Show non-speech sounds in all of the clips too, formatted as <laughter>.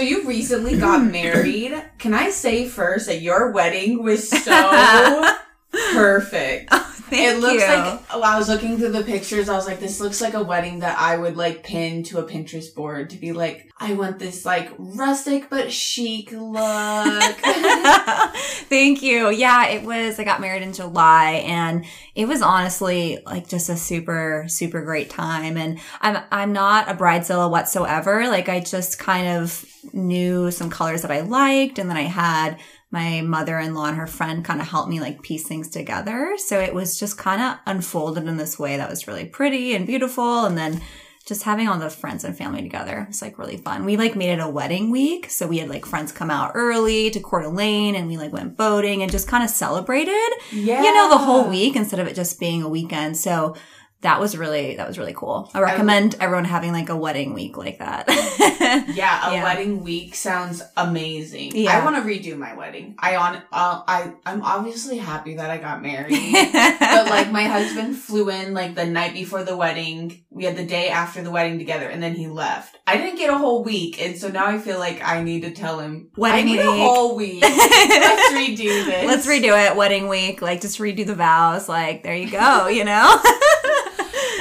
So you recently got <clears throat> married. Can I say first that your wedding was so <laughs> perfect? Thank it looks you. like oh, I was looking through the pictures. I was like, this looks like a wedding that I would like pin to a Pinterest board to be like, I want this like rustic but chic look. <laughs> <laughs> Thank you. Yeah, it was, I got married in July and it was honestly like just a super, super great time. And I'm, I'm not a bridezilla whatsoever. Like I just kind of knew some colors that I liked and then I had my mother-in-law and her friend kind of helped me like piece things together. So it was just kind of unfolded in this way that was really pretty and beautiful. And then just having all the friends and family together was like really fun. We like made it a wedding week. So we had like friends come out early to Coeur d'Alene and we like went boating and just kind of celebrated, yeah. you know, the whole week instead of it just being a weekend. So that was really, that was really cool. I recommend everyone having like a wedding week like that. <laughs> Yeah, a Yeah. wedding week sounds amazing. Yeah. I want to redo my wedding. I on uh, I I'm obviously happy that I got married. <laughs> but like my husband flew in like the night before the wedding. We had the day after the wedding together and then he left. I didn't get a whole week and so now I feel like I need to tell him Wedding I need a week. whole week. Let's redo <laughs> this. Let's redo it. Wedding week. Like just redo the vows. Like there you go, you know?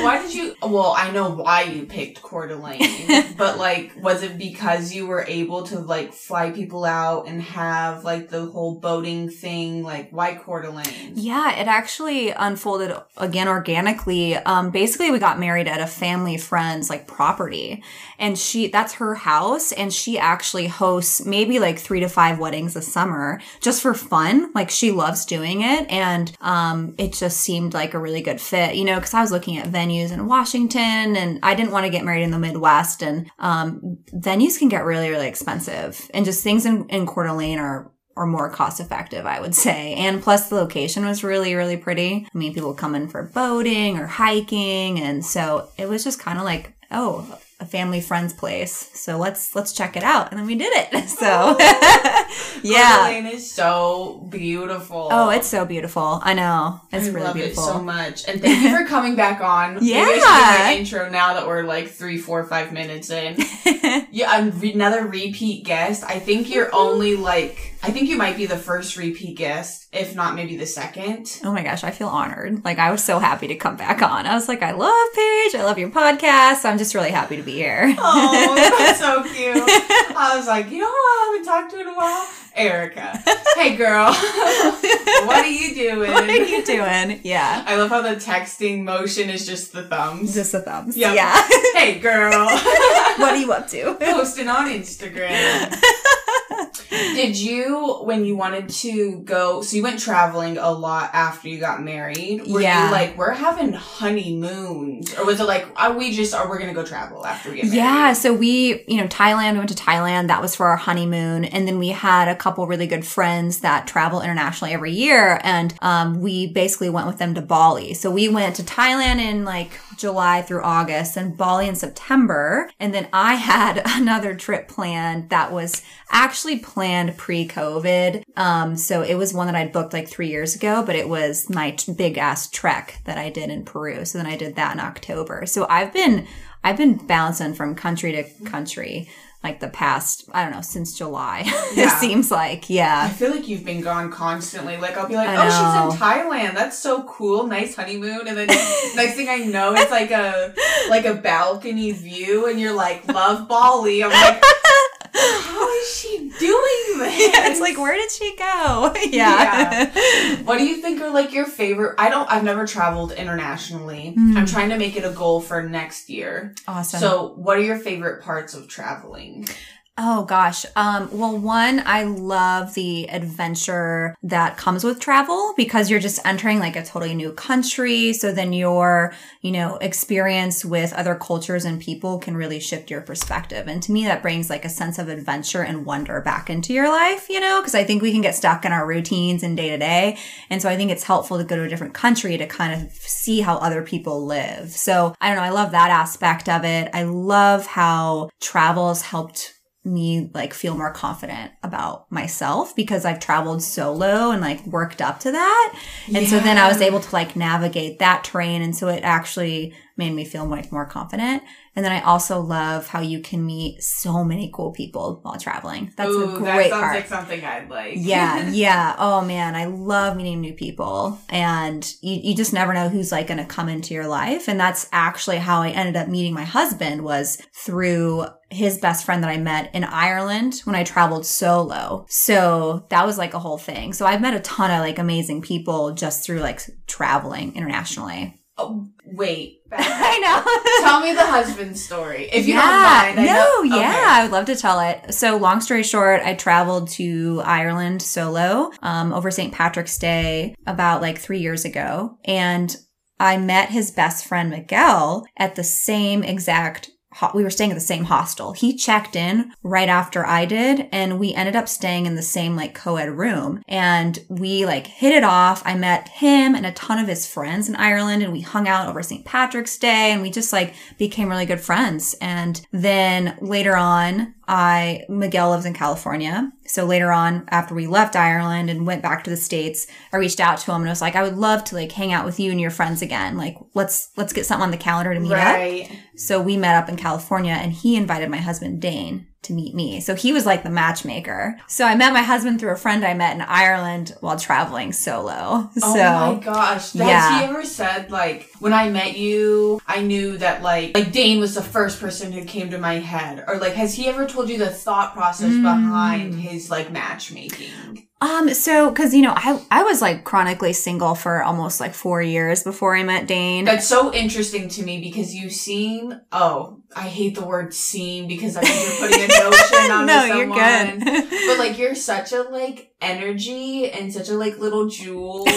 Why did you? Well, I know why you picked Coeur d'Alene, <laughs> but like, was it because you were able to like fly people out and have like the whole boating thing? Like, why Coeur d'Alene? Yeah, it actually unfolded again organically. Um, basically, we got married at a family friend's like property, and she that's her house, and she actually hosts maybe like three to five weddings a summer just for fun. Like she loves doing it, and um, it just seemed like a really good fit, you know, because I was looking at venues in Washington, and I didn't want to get married in the Midwest, and um, venues can get really really expensive, and just things in in Coeur d'Alene are or more cost effective, I would say. And plus the location was really, really pretty. I mean, people come in for boating or hiking. And so it was just kind of like, oh, family friend's place. So let's, let's check it out. And then we did it. <laughs> So Coeur oh, <laughs> yeah. d'Alene is so beautiful. Oh, it's so beautiful. I know. It's I really love beautiful. it so much. And thank you for <laughs> coming back on. Maybe I should do Yeah. my intro now that we're like three, four, five minutes in. Yeah, another repeat guest. I think you're only like, I think you might be the first repeat guest, if not maybe the second. Oh my gosh, I feel honored. Like I was so happy to come back on. I was like, I love Paige. I love your podcast. I'm just really happy to be here. <laughs> Oh, that's so <laughs> cute. I was like, you know who I haven't talked to in a while? Erica. Hey, girl. <laughs> what are you doing? what are you doing? Yeah. I love how the texting motion is just the thumbs. Just the thumbs. Yep. Yeah. hey, girl. what are you up to? Posting on Instagram. Did you, when you wanted to go, so you went traveling a lot after you got married? Were Yeah. you like, we're having honeymoons? Or was it like, are we just, are we going to go travel after we get married? Yeah, so we, you know, Thailand, we went to Thailand. That was for our honeymoon. And then we had a couple really good friends that travel internationally every year. And um, we basically went with them to Bali. So we went to Thailand in like July through August and Bali in September. And then I <laughs> had another trip planned that was actually planned pre-COVID. Um, so it was one that I'd booked like three years ago, but it was my t- big ass trek that I did in Peru. So then I did that in October. So I've been, I've been bouncing from country to country like the past, I don't know, since July. <laughs> Yeah. it seems like, yeah. I feel like you've been gone constantly. Like I'll be like, "Oh, she's in Thailand. That's so cool. Nice honeymoon." And then <laughs> next thing I know, it's like a like a balcony view, and you're like, "Love Bali." I'm like, "How is she doing <laughs> this?" it's like, where did she go? yeah. What do you think are like your favorite? I don't. I've never traveled internationally. Hmm. I'm trying to make it a goal for next year. awesome. So, what are your favorite parts of traveling? doing Oh gosh. Um, well, one, I love the adventure that comes with travel because you're just entering like a totally new country. So then your, you know, experience with other cultures and people can really shift your perspective. And to me, that brings like a sense of adventure and wonder back into your life, you know, because I think we can get stuck in our routines and day to day. And so I think it's helpful to go to a different country to kind of see how other people live. So I don't know. I love that aspect of it. I love how travels helped me like feel more confident about myself because I've traveled solo and like worked up to that. And so then I was able to like navigate that terrain. And so it actually made me feel like more confident. And then I also love how you can meet so many cool people while traveling. That's Ooh, a that great sounds part. like something I'd like. yeah, <laughs> yeah. Oh man, I love meeting new people. And you, you just never know who's like going to come into your life. And that's actually how I ended up meeting my husband was through his best friend that I met in Ireland when I traveled solo. So that was like a whole thing. So I've met a ton of like amazing people just through like traveling internationally. Oh, wait. <laughs> I know. <laughs> Tell me the husband story, if you yeah, don't mind. I no, know- yeah, okay. I would love to tell it. So, long story short, I traveled to Ireland solo um, over St. Patrick's Day about like three years ago, and I met his best friend Miguel at the same exact. Ho- We were staying at the same hostel. He checked in right after I did, and we ended up staying in the same like co-ed room. And we like hit it off. I met him and a ton of his friends in Ireland, and we hung out over St. Patrick's Day, and we just like became really good friends. And then later on, I, Miguel lives in California. So later on, after we left Ireland and went back to the States, I reached out to him and I was like, I would love to like hang out with you and your friends again. Like, let's, let's get something on the calendar to meet up. So we met up in California and he invited my husband Dane to meet me. So he was like the matchmaker. So I met my husband through a friend I met in Ireland while traveling solo. Oh so my gosh. Has yeah. he ever said like when I met you, I knew that like like Dane was the first person who came to my head? Or like has he ever told you the thought process Mm. behind his like matchmaking? Um, so cause you know, I I was like chronically single for almost like four years before I met Dane. That's so interesting to me because you seem oh, I hate the word seem because I think you're putting a <laughs> notion on no, someone. you're good. <laughs> But like you're such a like energy and such a like little jewel. <laughs> when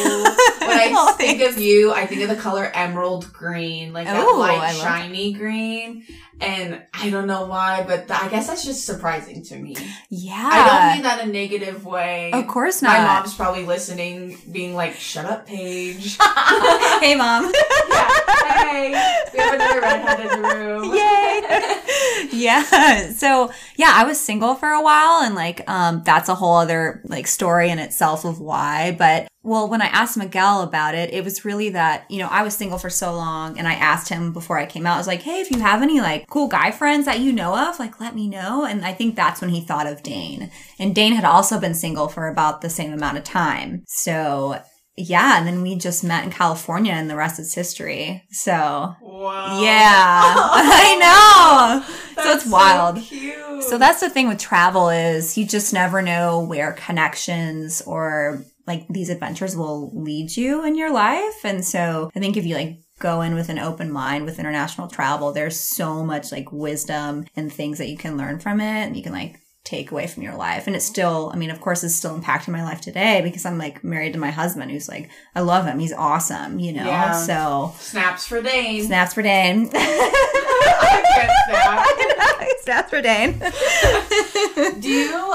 I Oh, think thanks. of you, I think of the color emerald green, like that Ooh, light shiny green. And I don't know why, but th- I guess that's just surprising to me. yeah. I don't mean that in a negative way. Of course not. My mom's probably listening, being like, "Shut up, Paige." <laughs> hey, mom. yeah. Hey, we have another redhead in the room. <laughs> Yay. <laughs> <laughs> yeah. So yeah, I was single for a while and like um that's a whole other like story in itself of why. But well, when I asked Miguel about it, it was really that, you know, I was single for so long and I asked him before I came out, I was like, hey, if you have any like cool guy friends that you know of, like let me know. And I think that's when he thought of Dane. And Dane had also been single for about the same amount of time. So yeah, and then we just met in California and the rest is history. So Wow. yeah, <laughs> <laughs> I know. so it's wild. cute. So that's the thing with travel is you just never know where connections or like these adventures will lead you in your life. And so I think if you like go in with an open mind with international travel, there's so much like wisdom and things that you can learn from it and you can like take away from your life. And it's still, I mean, of course, it's still impacting my life today because I'm like married to my husband who's like, I love him. He's awesome, you know? Yeah. So snaps for Dane. snaps for Dane. <laughs> I can't snap. <laughs> snaps for Dane. Do you?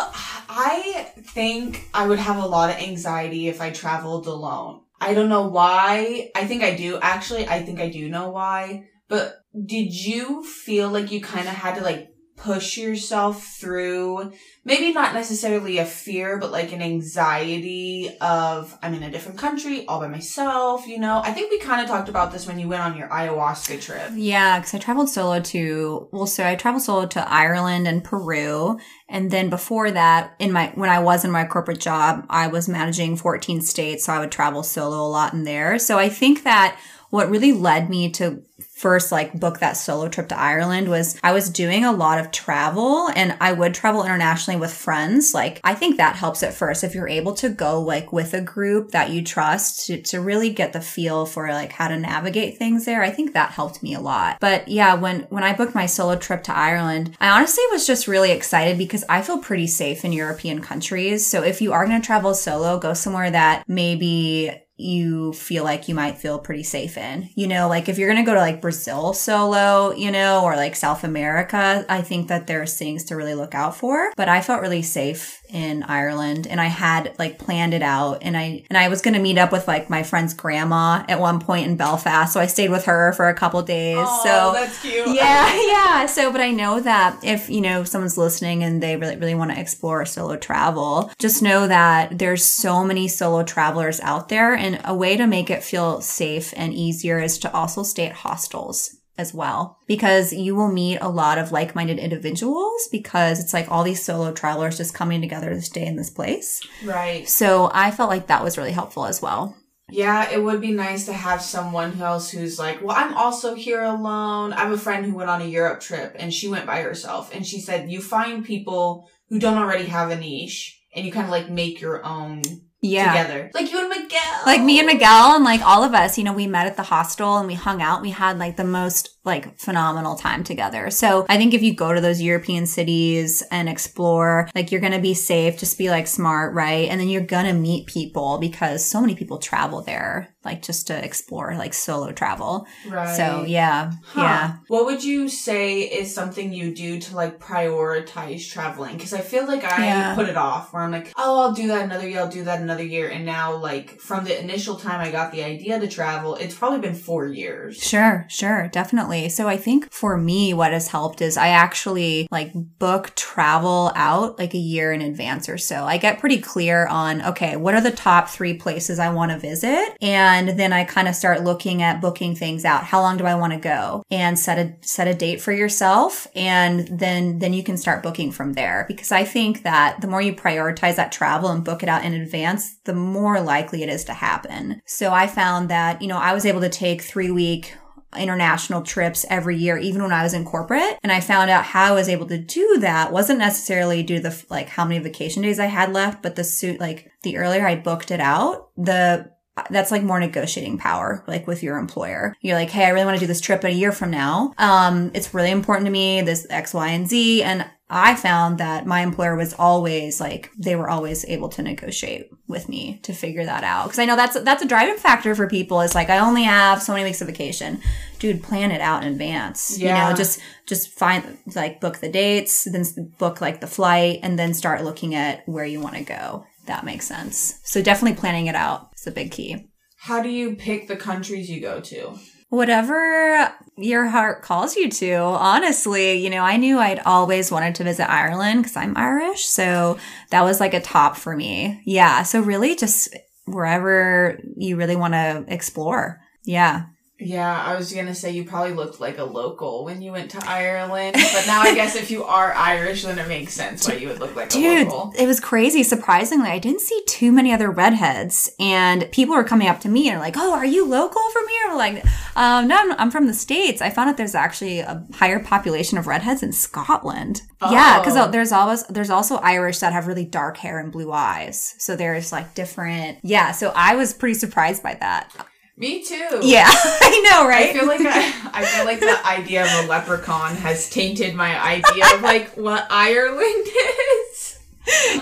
I think I would have a lot of anxiety if I traveled alone. I don't know why. I think I do. Actually, I think I do know why. But did you feel like you kind of had to like push yourself through maybe not necessarily a fear, but like an anxiety of I'm in a different country all by myself, you know? I think we kind of talked about this when you went on your ayahuasca trip. Yeah, because I traveled solo to well, so I traveled solo to Ireland and Peru, and then before that, in my when I was in my corporate job, I was managing 14 states, so I would travel solo a lot in there. So I think that what really led me to first like book that solo trip to Ireland was I was doing a lot of travel and I would travel internationally with friends. Like I think that helps at first if you're able to go like with a group that you trust to, to really get the feel for like how to navigate things there. I think that helped me a lot. But yeah, when when I booked my solo trip to Ireland, I honestly was just really excited because I feel pretty safe in European countries. So if you are going to travel solo, go somewhere that maybe you feel like you might feel pretty safe in. You know, like if you're going to go to like Brazil solo, you know, or like South America, I think that there's things to really look out for. But I felt really safe in Ireland and I had like planned it out and I and I was going to meet up with like my friend's grandma at one point in Belfast. So I stayed with her for a couple days. Oh, so that's cute. <laughs> yeah, yeah. So, but I know that if, you know, someone's listening and they really, really want to explore solo travel, just know that there's so many solo travelers out there. And a way to make it feel safe and easier is to also stay at hostels as well because you will meet a lot of like-minded individuals because it's like all these solo travelers just coming together to stay in this place. Right. So I felt like that was really helpful as well. Yeah, it would be nice to have someone else who's like, well, I'm also here alone. I have a friend who went on a Europe trip and she went by herself and she said you find people who don't already have a niche and you kind of like make your own Yeah. together. Like you and Miguel. like me and Miguel and like all of us, you know, we met at the hostel and we hung out. We had like the most like phenomenal time together. So I think if you go to those European cities and explore, like you're going to be safe, just be like smart, right? And then you're going to meet people because so many people travel there, like just to explore, like solo travel. Right. So yeah, Huh. yeah. What would you say is something you do to like prioritize traveling? Because I feel like I Yeah. put it off where I'm like, oh, I'll do that another year, I'll do that another year. And now, like, from the initial time I got the idea to travel, it's probably been four years. Sure, sure, definitely. So I think for me, what has helped is I actually like book travel out like a year in advance or so. I get pretty clear on, okay, what are the top three places I want to visit? And then I kind of start looking at booking things out. How long do I want to go? And set a, set a date for yourself. And then, then you can start booking from there. Because I think that the more you prioritize that travel and book it out in advance, the more likely it is to happen. So I found that, you know, I was able to take three week international trips every year, even when I was in corporate. And I found out how I was able to do that wasn't necessarily due to the, like, how many vacation days I had left, but the suit, like, the earlier I booked it out, the, that's like more negotiating power, like with your employer. You're like, hey, I really want to do this trip in a year from now. Um, it's really important to me, this X, Y, and Z. And I found that my employer was always like, they were always able to negotiate with me to figure that out. Cause I know that's, that's a driving factor for people. It's like, I only have so many weeks of vacation. Dude, plan it out in advance. Yeah. You know, just, just find, like, book the dates, then book like the flight, and then start looking at where you want to go. That makes sense. So definitely planning it out is a big key. How do you pick the countries you go to? Whatever your heart calls you to, honestly, you know, I knew I'd always wanted to visit Ireland because I'm Irish. So that was like a top for me. Yeah. So really just wherever you really want to explore. Yeah. Yeah, I was gonna say you probably looked like a local when you went to Ireland, but now I guess if you are Irish, then it makes sense why you would look like a Dude, local. it was crazy. Surprisingly, I didn't see too many other redheads, and people were coming up to me and like, "Oh, are you local from here?" I'm like, um, "No, I'm, I'm from the states." I found out there's actually a higher population of redheads in Scotland. Yeah, because Oh. there's always there's also Irish that have really dark hair and blue eyes. So there's like different. Yeah, so I was pretty surprised by that. Me too. Yeah, <laughs> I know, right? I feel like I, I feel like the <laughs> idea of a leprechaun has tainted my idea of like what Ireland <laughs> is.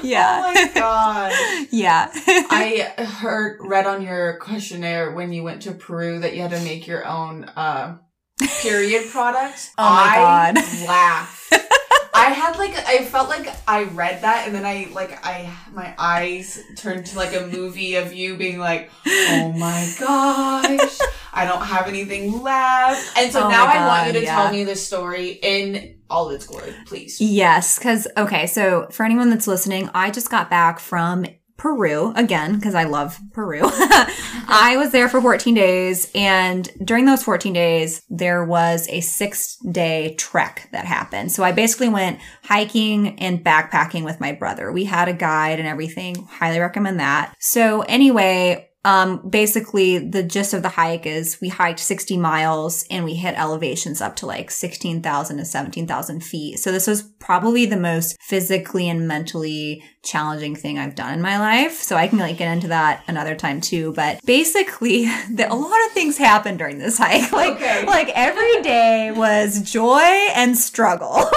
yeah, Oh my god. yeah. I heard read on your questionnaire when you went to Peru that you had to make your own uh period product. Oh my I God. laughed. I had like I felt like I read that and then I like I my eyes turned to like a movie of you being like, "Oh my gosh, I don't have anything left." And so Oh now my I want you to yeah. tell me the story in all its glory, please. Yes, because okay, so for anyone that's listening, I just got back from Peru again because I love Peru. <laughs> I was there for 14 days, and during those 14 days, there was a six day trek that happened. So I basically went hiking and backpacking with my brother. We had a guide and everything. Highly recommend that. So anyway, um, basically the gist of the hike is we hiked 60 miles and we hit elevations up to like 16,000 to 17,000 feet. So this was probably the most physically and mentally challenging thing I've done in my life. So I can like get into that another time too. But basically <laughs> the, a lot of things happened during this hike. <laughs> Like, Okay. like every day was joy and struggle. <laughs>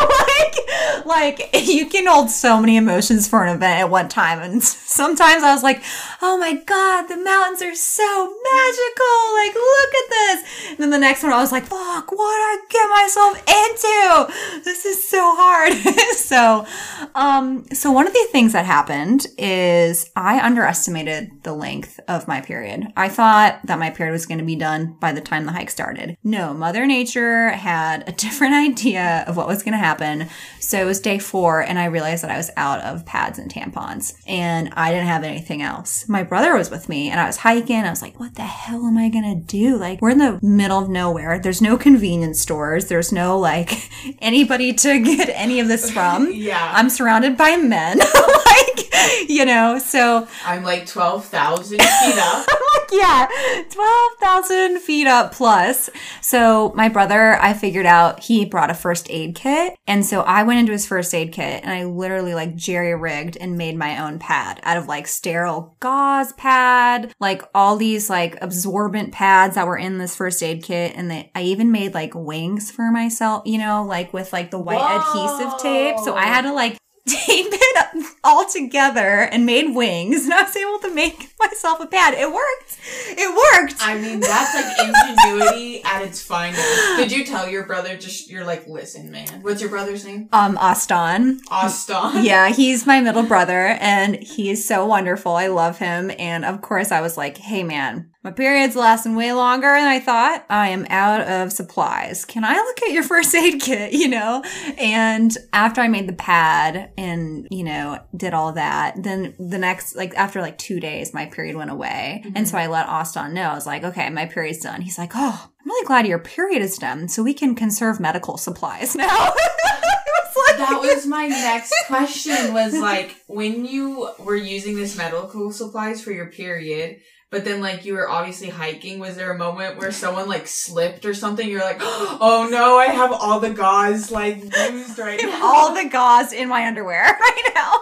like, like you can hold so many emotions for an event at one time. And sometimes I was like, oh my God, the mountain mountains are so magical. Like, look at this. And then the next one, I was like, fuck, what I get myself into? This is so hard. <laughs> so, um, so one of the things that happened is I underestimated the length of my period. I thought that my period was going to be done by the time the hike started. No, Mother Nature had a <laughs> different idea of what was going to happen. So it was day four, and I realized that I was out of pads and tampons, and I didn't have anything else. My brother was with me, and I was hiking. I was like, what the hell am I going to do? Like, we're in the middle of nowhere. There's no convenience stores. There's no, like, <laughs> anybody to get any of this from. <laughs> yeah. I'm surrounded by men. <laughs> like, <laughs> you know, so I'm like 12,000 feet up. <laughs> like, yeah, 12,000 feet up plus. So my brother, I figured out he brought a first aid kit. And so I went into his first aid kit and I literally like jerry rigged and made my own pad out of like sterile gauze pad, like all these like absorbent pads that were in this first aid kit. And they, I even made like wings for myself, you know, like with like the white adhesive tape. So I had to like tape it all together and made wings and I was able to make myself a pad. It worked. It worked. I mean, that's like ingenuity <laughs> at its finest. Did you tell your brother just, you're like, listen, man. What's your brother's name? um Aston. Austin. <laughs> Yeah, he's my middle brother and he's so wonderful. I love him. And of course I was like, hey man, my period's lasting way longer than I thought. I am out of supplies. Can I look at your <laughs> first aid kit? You know? And after I made the pad and, you know, did all that, then the next, like after like two days, my period went away. And so mm-hmm. I let Austin know. I was like, okay, my period's done. He's like, oh, I'm really glad your period is done so we can conserve medical supplies <laughs> now. <laughs> I was like- That was my next question was like, when you were using this medical supplies for your period, but then like you were obviously hiking, was there a moment where someone like slipped or something? You're like, <gasps> oh no, I have all the gauze like used right <laughs> now. all the gauze in my underwear <laughs> right now.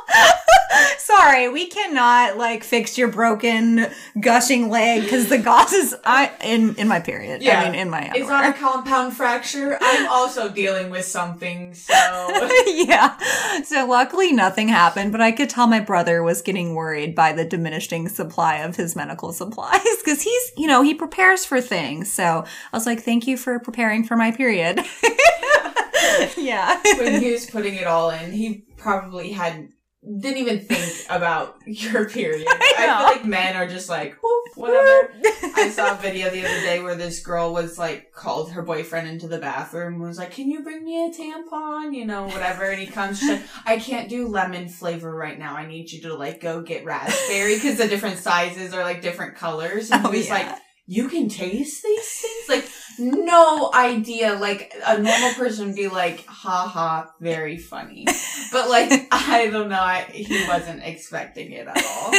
Sorry, we cannot like fix your broken gushing leg because the gauze is I in in my period. Yeah. I mean in my underwear. It's not a compound fracture. I'm also dealing with something, so <laughs> yeah. So luckily nothing happened, but I could tell my brother was getting worried by the diminishing supply of his medical <laughs> supplies because he's, you know, he prepares for things. So I was like, thank you for preparing for my period. <laughs> yeah. when he was putting it all in, he probably had didn't even think <laughs> about your period. I, know. feel like men are just like, whatever. I saw a video the other day where this girl was like called her boyfriend into the bathroom and was like, "Can you bring me a tampon?" You know, whatever. And he comes, she's like, "I can't do lemon flavor right now. I need you to like go get raspberry because the different sizes are like different colors." And <laughs> Oh, he was yeah. like, "You can taste these things?" Like, no idea. Like a normal person would be like, "Ha ha, very funny." But like, I don't know. I, he wasn't expecting it at all.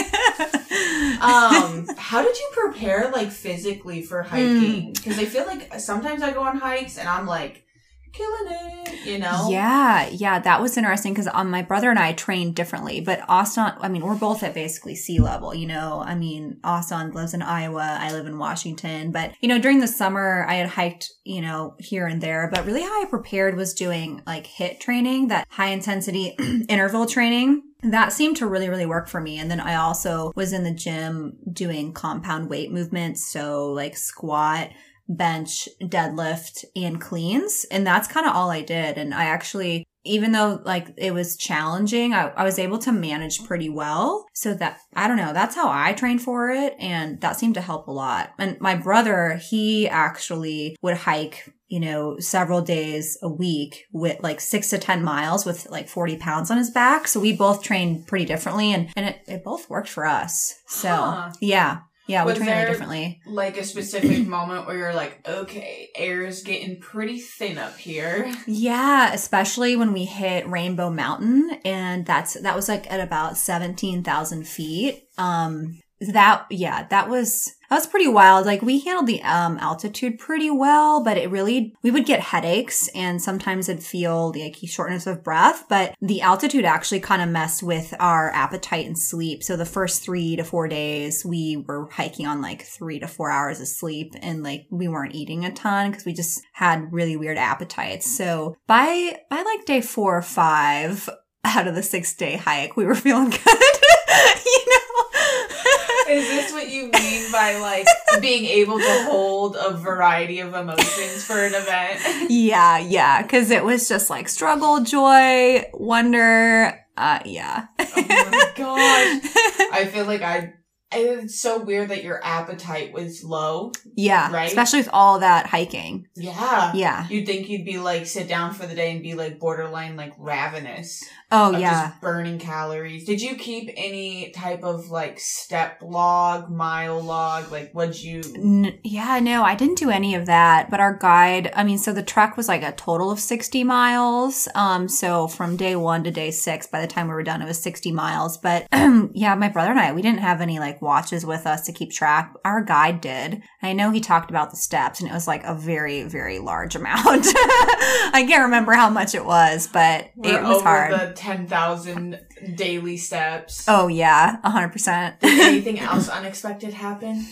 Um, how did you prepare like physically for hiking? Because I feel like sometimes I go on hikes and I'm like killing it, you know? Yeah, yeah, that was interesting because um, my brother and I trained differently. But Austin, I mean, we're both at basically sea level, you know. I mean, Austin lives in Iowa, I live in Washington. But, you know, during the summer, I had hiked, you know, here and there. But really, how I prepared was doing like HIIT training, that high intensity <clears throat> interval training. That seemed to really, really work for me. And then I also was in the gym doing compound weight movements. So, like squat, bench, deadlift, and cleans. And that's kind of all I did. And I actually, even though like it was challenging, I, I was able to manage pretty well. So that, I don't know, that's how I trained for it. And that seemed to help a lot. And my brother, he actually would hike you know, several days a week with like six to 10 miles with like 40 pounds on his back. So we both trained pretty differently and, and it, it both worked for us. So Huh. yeah. Yeah. We Was there- differently. Like a specific <clears throat> moment where you're like, okay, air is getting pretty thin up here. Yeah, especially when we hit Rainbow Mountain, and that's that was like at about seventeen thousand feet. Um, that yeah, that was that was pretty wild. Like we handled the um altitude pretty well, but it really we would get headaches and sometimes it'd feel like shortness of breath. But the altitude actually kind of messed with our appetite and sleep. So the first three to four days we were hiking on like three to four hours of sleep, and like we weren't eating a ton because we just had really weird appetites. So by by like day four or five out of the six day hike, we were <laughs> feeling good. <laughs> know. Is this what you mean by like being able to hold a variety of emotions for an event? yeah, yeah, because it was just like struggle, joy, wonder. Uh, yeah. oh my gosh. I feel like I it's so weird that your appetite was low. Yeah. Right? Especially with all that hiking. Yeah. Yeah. You'd think you'd be like sit down for the day and be like borderline like ravenous. Oh yeah. Just burning calories. Did you keep any type of like step log, mile log? Like what'd you N- yeah, no, I didn't do any of that. But our guide, I mean, so the trek was like a total of 60 miles. Um, so from day one to day six, by the time we were done, it was 60 miles. But <clears throat> yeah, my brother and I, we didn't have any like watches with us to keep track. Our guide did. I know he talked about the steps and it was like a very, very large <laughs> amount. I can't remember how much it was, but We're it was hard. The ten thousand daily steps. oh yeah, 100%. Did <laughs> anything else unexpected happen?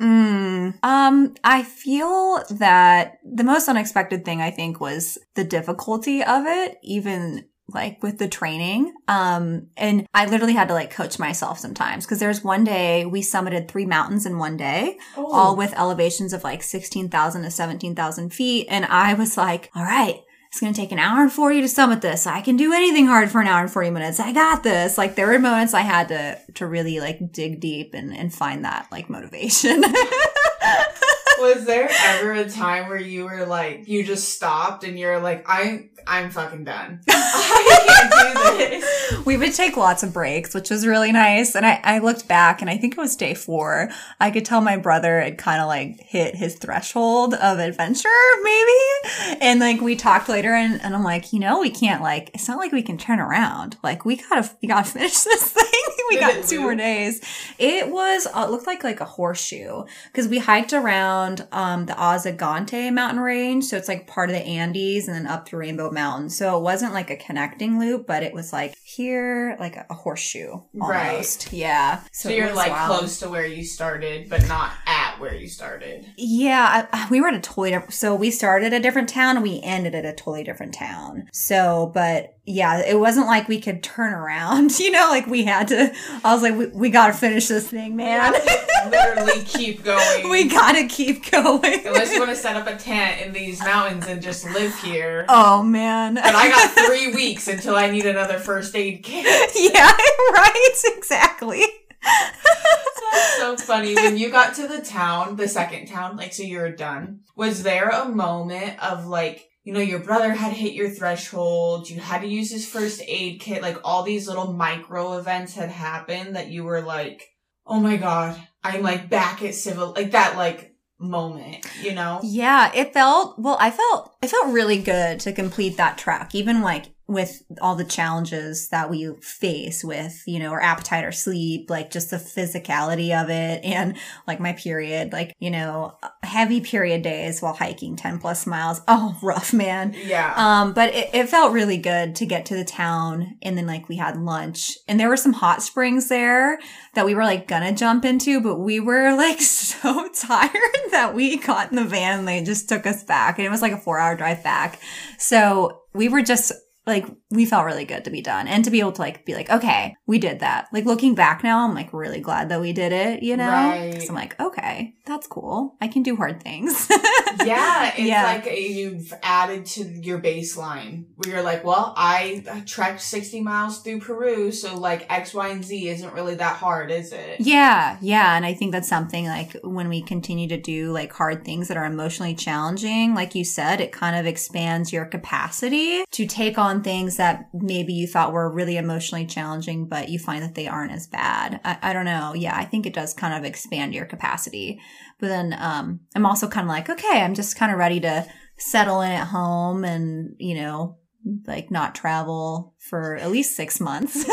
Mm, um, I feel that the most unexpected thing I think was the difficulty of it, even like with the training. Um, and I literally had to like coach myself sometimes because there's one day we summited three mountains in one day, Oh. all with elevations of like 16,000 to 17,000 feet. And I was like, all right. It's going to take an hour and 40 to summit this. I can do anything hard for an hour and 40 minutes. I got this. Like there were moments I had to, to really like dig deep and, and find that like motivation. <laughs> Was there ever a time where you were like, you just stopped and you're like, I, I'm fucking done. <laughs> I can't do this. <laughs> we would take lots of breaks, which was really nice. And I, I looked back and I think it was day four. I could tell my brother had kind of like hit his threshold of adventure, maybe. And like we talked later and, and I'm like, you know, we can't like, it's not like we can turn around. Like we gotta, we gotta <laughs> finish this thing. we got two more days. It was, uh, it looked like like a horseshoe because we hiked around um, the Ausangate mountain range. So it's like part of the Andes and then up through Rainbow Mountain. So it wasn't like a connecting loop, but it was like here, like a, horseshoe Right. Yeah. So, it you're like wild. close to where you started, but not at where you started. Yeah, I, we were at a totally different. So we started at a different town and we ended at a totally different town. So, but yeah, it wasn't like we could turn around. <laughs> You know, like we had to. I was like, we, we got to finish this thing, man. <laughs> Literally keep going. we got to keep going. Unless you want to set up a tent in these mountains and just live here. Oh man. But I got <laughs> three weeks until I need another first aid kit. yeah, right. Exactly. That's so funny. When you got to the town, the second town, like, so you're done, was there a moment of like, you know, your brother had hit your threshold, you had to use his first aid kit, like all these little micro events had happened that you were like, oh my god, I'm like back at civil, like that, like moment, you know? Yeah, it felt well. I felt it felt really good to complete that track, even like with all the challenges that we face with you know our appetite, or sleep, like just the physicality of it, <laughs> and like my period, like you know heavy period days while hiking ten plus miles. <laughs> Oh, rough, man. Yeah. Um, but it, it felt really good to get to the town and then like we had lunch and there were some hot springs there that we were like gonna jump into, but we were <laughs> like so tired that we got in the van and they just took us back and it was like a four hour drive back. So we were just like we felt really good to be done and to be able to like be like okay we did that like looking back now i'm like really glad that we did it you know Right. i'm like okay that's cool i can do hard things <laughs> Yeah, <laughs> it's Yeah. like a, you've added to your baseline where you're like, well, I trekked 60 miles through Peru, so like X, Y, and Z isn't really that hard, is it? Yeah, yeah. And I think that's something like when we continue to do like hard things that are emotionally challenging, like you said, it kind of expands your capacity to take on things that maybe you thought were really emotionally challenging, but you find that they aren't as bad. I, I don't know. Yeah, I think it does kind of expand your capacity. But then um, I'm also kind of like, okay, I'm just kind of ready to settle in at home and, you know, like not travel for at least six months. <laughs>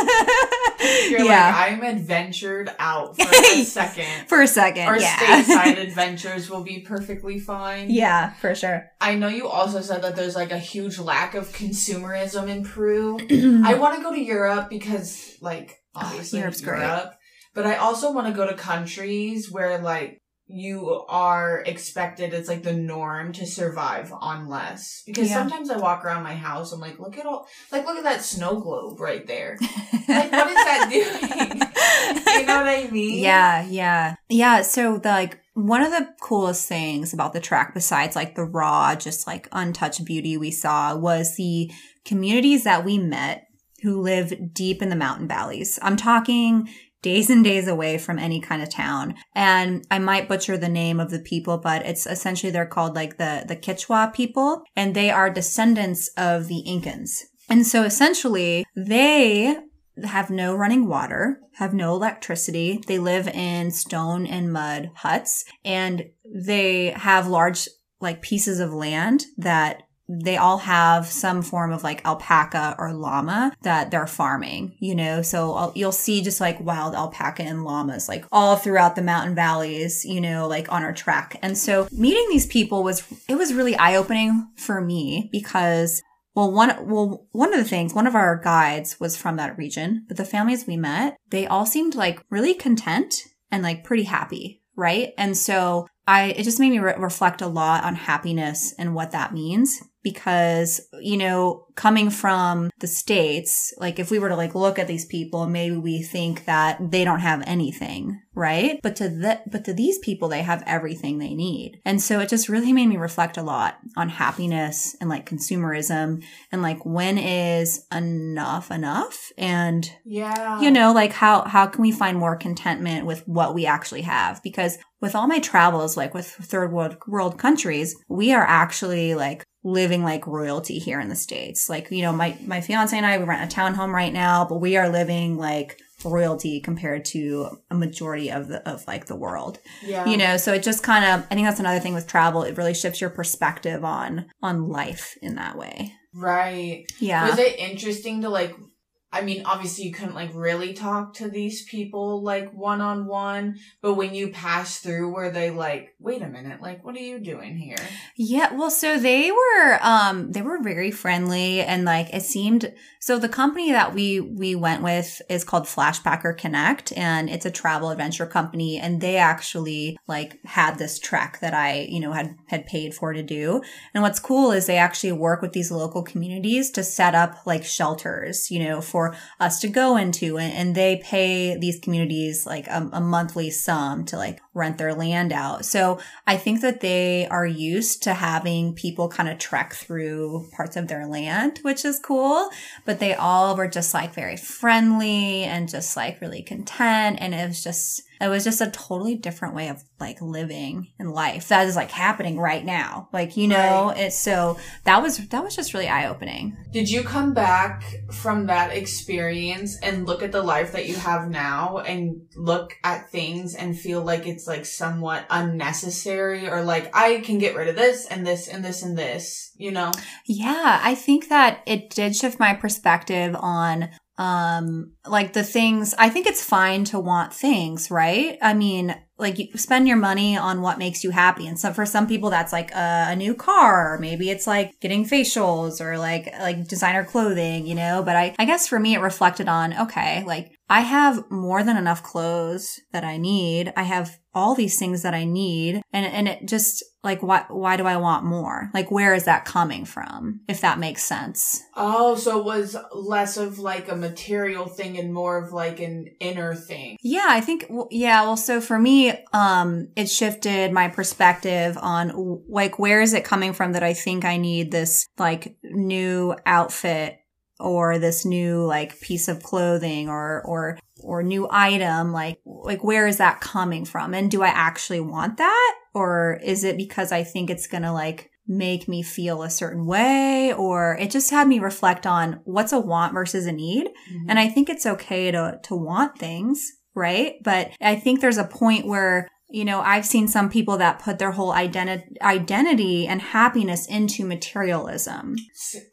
You're yeah. like, I'm adventured out for a <laughs> second. for a second. Our yeah. stateside <laughs> adventures will be perfectly fine. yeah, for sure. I know you also said that there's like a huge lack of consumerism in Peru. <clears throat> I want to go to Europe because, like, obviously Europe's great. Europe. But I also want to go to countries where, like, you are expected it's like the norm to survive on less because Yeah. sometimes i walk around my house i'm like look at all like look at that snow globe right there like what is that doing <laughs> you know what i mean Yeah, yeah. Yeah, so the like one of the coolest things about the track besides like the raw just like untouched beauty we saw was the communities that we met who live deep in the mountain valleys. I'm talking days and days away from any kind of town. And I might butcher the name of the people, but it's essentially they're called like the the Quechua people and they are descendants of the Incans. And so essentially they have no running water, have no electricity. They live in stone and mud huts and they have large like pieces of land that they all have some form of like alpaca or llama that they're farming, you know? So I'll- you'll see just like wild alpaca and llamas like all throughout the mountain valleys, you know, like on our track. And so meeting these people was, it was really eye opening for me because well, one well, one of the things, one of our guides was from that region, but the families we met, they all seemed like really content and like pretty happy, right? And so I it just made me re- reflect a lot on happiness and what that means because you know coming from the states like if we were to like look at these people maybe we think that they don't have anything right? But to the, but to these people they have everything they need. And so it just really made me reflect a lot on happiness and like consumerism and like when is enough enough? And yeah. you know like how how can we find more contentment with what we actually have? Because with all my travels like with third world world countries we are actually like living like royalty here in the states. Like you know my my fiance and i we rent a townhome right now but we are living like royalty compared to a majority of the of like the world. Yeah. You know so it just kind of i think that's another thing with travel. It really shifts your perspective on on life in that way. Right. Yeah. Was it interesting to like? I mean, obviously you couldn't like really talk to these people like one on one, but when you pass through, were they like, "Wait a minute, like what are you doing here?" Yeah, well, so they were um they were very friendly and like it seemed so the company that we we went with is called Flashpacker Connect and it's a travel adventure company and they actually like had this trek that I, you know, had had paid for to do. And what's cool is they actually work with these local communities to set up like shelters, you know, for us to go into and, and they pay these communities like a, a monthly sum to like rent their land out. So I think that they are used to having people kind of trek through parts of their land, which is cool. But they all were just like very friendly and just like really content. And it was just, it was just a totally different way of like living in life that is like happening right now. Like, you know, Right. it's so that was, that was just really eye opening. Did you come back from that experience and look at the life that you have now and look at things and feel like it's like somewhat unnecessary or like I can get rid of this and this and this and this, you know? Yeah, I think that it did shift my perspective on um like the things I think it's fine to want things, right? I mean, like you spend your money on what makes you happy. And so for some people that's like a, a new car. Or maybe it's like getting facials or like like designer clothing you know? But i i guess for me it reflected on okay like i have more than enough clothes that i need. I have all these things that i need. And and it just like why why do i want more? Like where is that coming from if that makes sense? Oh, so it was less of like a material thing and more of like an inner thing. Yeah, I think well, yeah, well so for me um it shifted my perspective on like where is it coming from that I think I need this like new outfit or this new like piece of clothing or or or new item? Like like where is that coming from? And do I actually want that? Or is it because I think it's going to like make me feel a certain way? Or it just had me reflect on what's a want versus a need. And I think it's okay to to want things, right? But I think there's a point where you know, I've seen some people that put their whole identi- identity and happiness into materialism.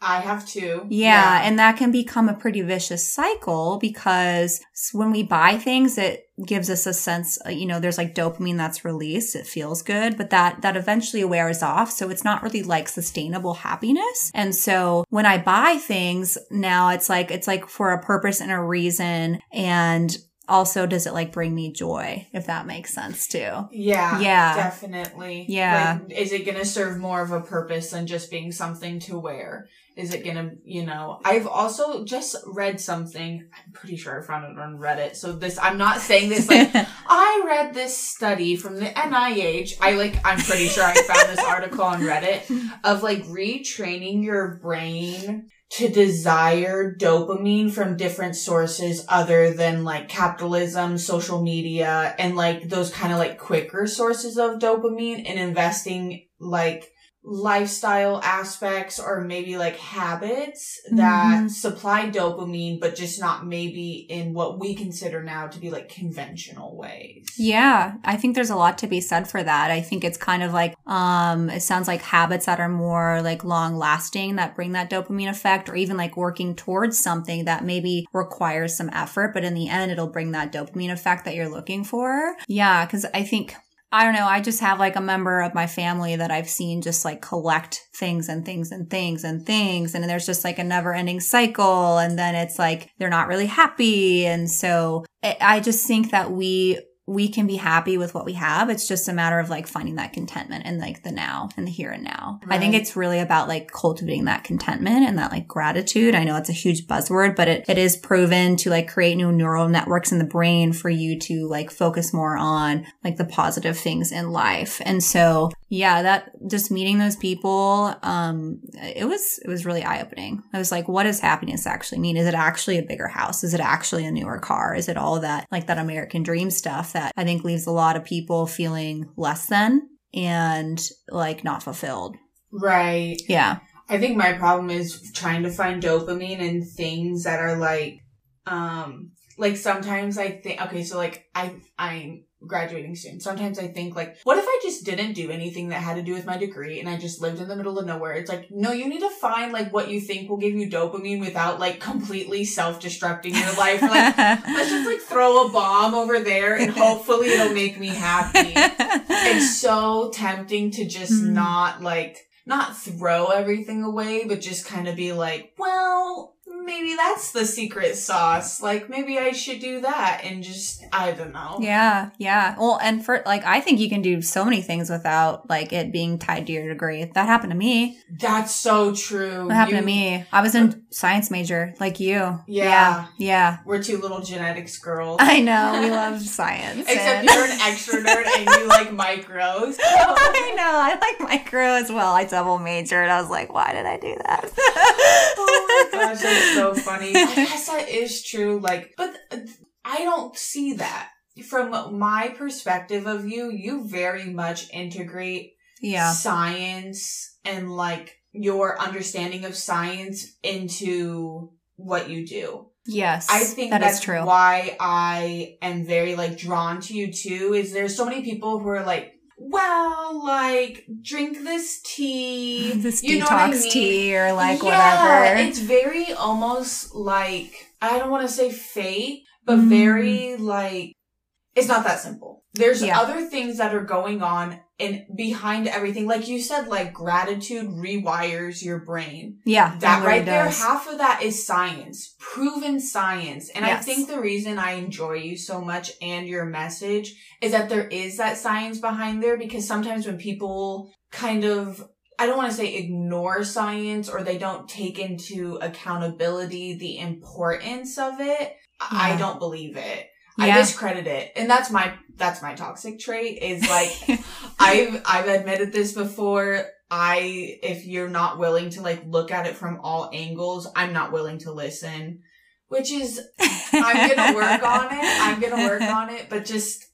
I have too. Yeah, and that can become a pretty vicious cycle because when we buy things, it gives us a sense, uh, you know, there's like dopamine that's released. It feels good, but that, that eventually wears off. So it's not really like sustainable happiness. And so when I buy things now, it's like, it's like for a purpose and a reason. And also does it like bring me joy if that makes sense too Yeah. Yeah. Definitely. Yeah. Like, is it going to serve more of a purpose than just being something to wear? Is it going to, you know, I've also just read something. I'm pretty sure I found it on Reddit. So this, I'm not saying this like, <laughs> I read this study from the NIH. I like, I'm pretty sure I found this article on Reddit of like retraining your brain to desire dopamine from different sources other than like capitalism, social media, and like those kind of like quicker sources of dopamine and investing like lifestyle aspects or maybe like habits that Mhm. supply dopamine, but just not maybe in what we consider now to be like conventional ways. Yeah, I think there's a lot to be said for that. I think it's kind of like um it sounds like habits that are more like long lasting that bring that dopamine effect or even like working towards something that maybe requires some effort, but in the end it'll bring that dopamine effect that you're looking for. Yeah, cuz I think I don't know. I just have like a member of my family that I've seen just like collect things and things and things and things. And there's just like a never ending cycle. And then it's like they're not really happy. And so I I just think that we, we can be happy with what we have. It's just a matter of like finding that contentment in like the now and the here and now. I think it's really about like cultivating that contentment and that like gratitude. I know it's a huge buzzword, but it, it is proven to like create new neural networks in the brain for you to like focus more on like the positive things in life. And so, yeah, that just meeting those people, um, it was, it was really eye opening. I was like, what does happiness actually mean? Is it actually a bigger house? Is it actually a newer car? Is it all that, like that American dream stuff that I think leaves a lot of people feeling less than and like not fulfilled? Right. Yeah. I think my problem is trying to find dopamine in things that are like, um, like sometimes I think, okay, so like I, I'm graduating soon. Sometimes I think like, what if I just didn't do anything that had to do with my degree and I just lived in the middle of nowhere? It's like, no, you need to find like what you think will give you dopamine without like completely self-destructing your life. Like, <laughs> let's just like throw a bomb over there and hopefully it'll make me happy it's so tempting to just Mm. not like not throw everything away but just kind of be like well maybe that's the secret sauce like maybe i should do that and just i don't know Yeah, yeah. Well, and for like, I think you can do so many things without like it being tied to your degree. That happened to me. that's so true That happened You- to me. I was in science major, like you. Yeah. yeah, yeah. we're two little genetics girls I know we <laughs> love science. except and- you're an extra nerd and you <laughs> like micros <laughs> I know. I like micro as well. I double majored. I was like, why did I do that? oh my gosh, so <laughs> funny. I guess that is true. Like, but I don't see that from my perspective of you. You very much integrate yeah. science and like your understanding of science into what you do. Yes. I think that that's is true. why I am very like drawn to you too. Is there's so many people who are like, well, like drink this tea, <laughs> this you detox know what I mean? tea or like Yeah, whatever. It's very almost like I don't want to say fate, but Mm. very like it's not that simple. There's Yeah. other things that are going on and behind everything. Like you said, like gratitude rewires your brain. yeah. That right there, does. half of that is science, proven science. And I think the reason I enjoy you so much and your message is that there is that science behind there because sometimes when people kind of I don't want to say ignore science or they don't take into accountability the importance of it, I don't believe it. I discredit it. And that's my that's my toxic trait is like <laughs> I've I've admitted this before. I if you're not willing to like look at it from all angles, I'm not willing to listen. Which is I'm gonna work on it. I'm gonna work <laughs> on it, but just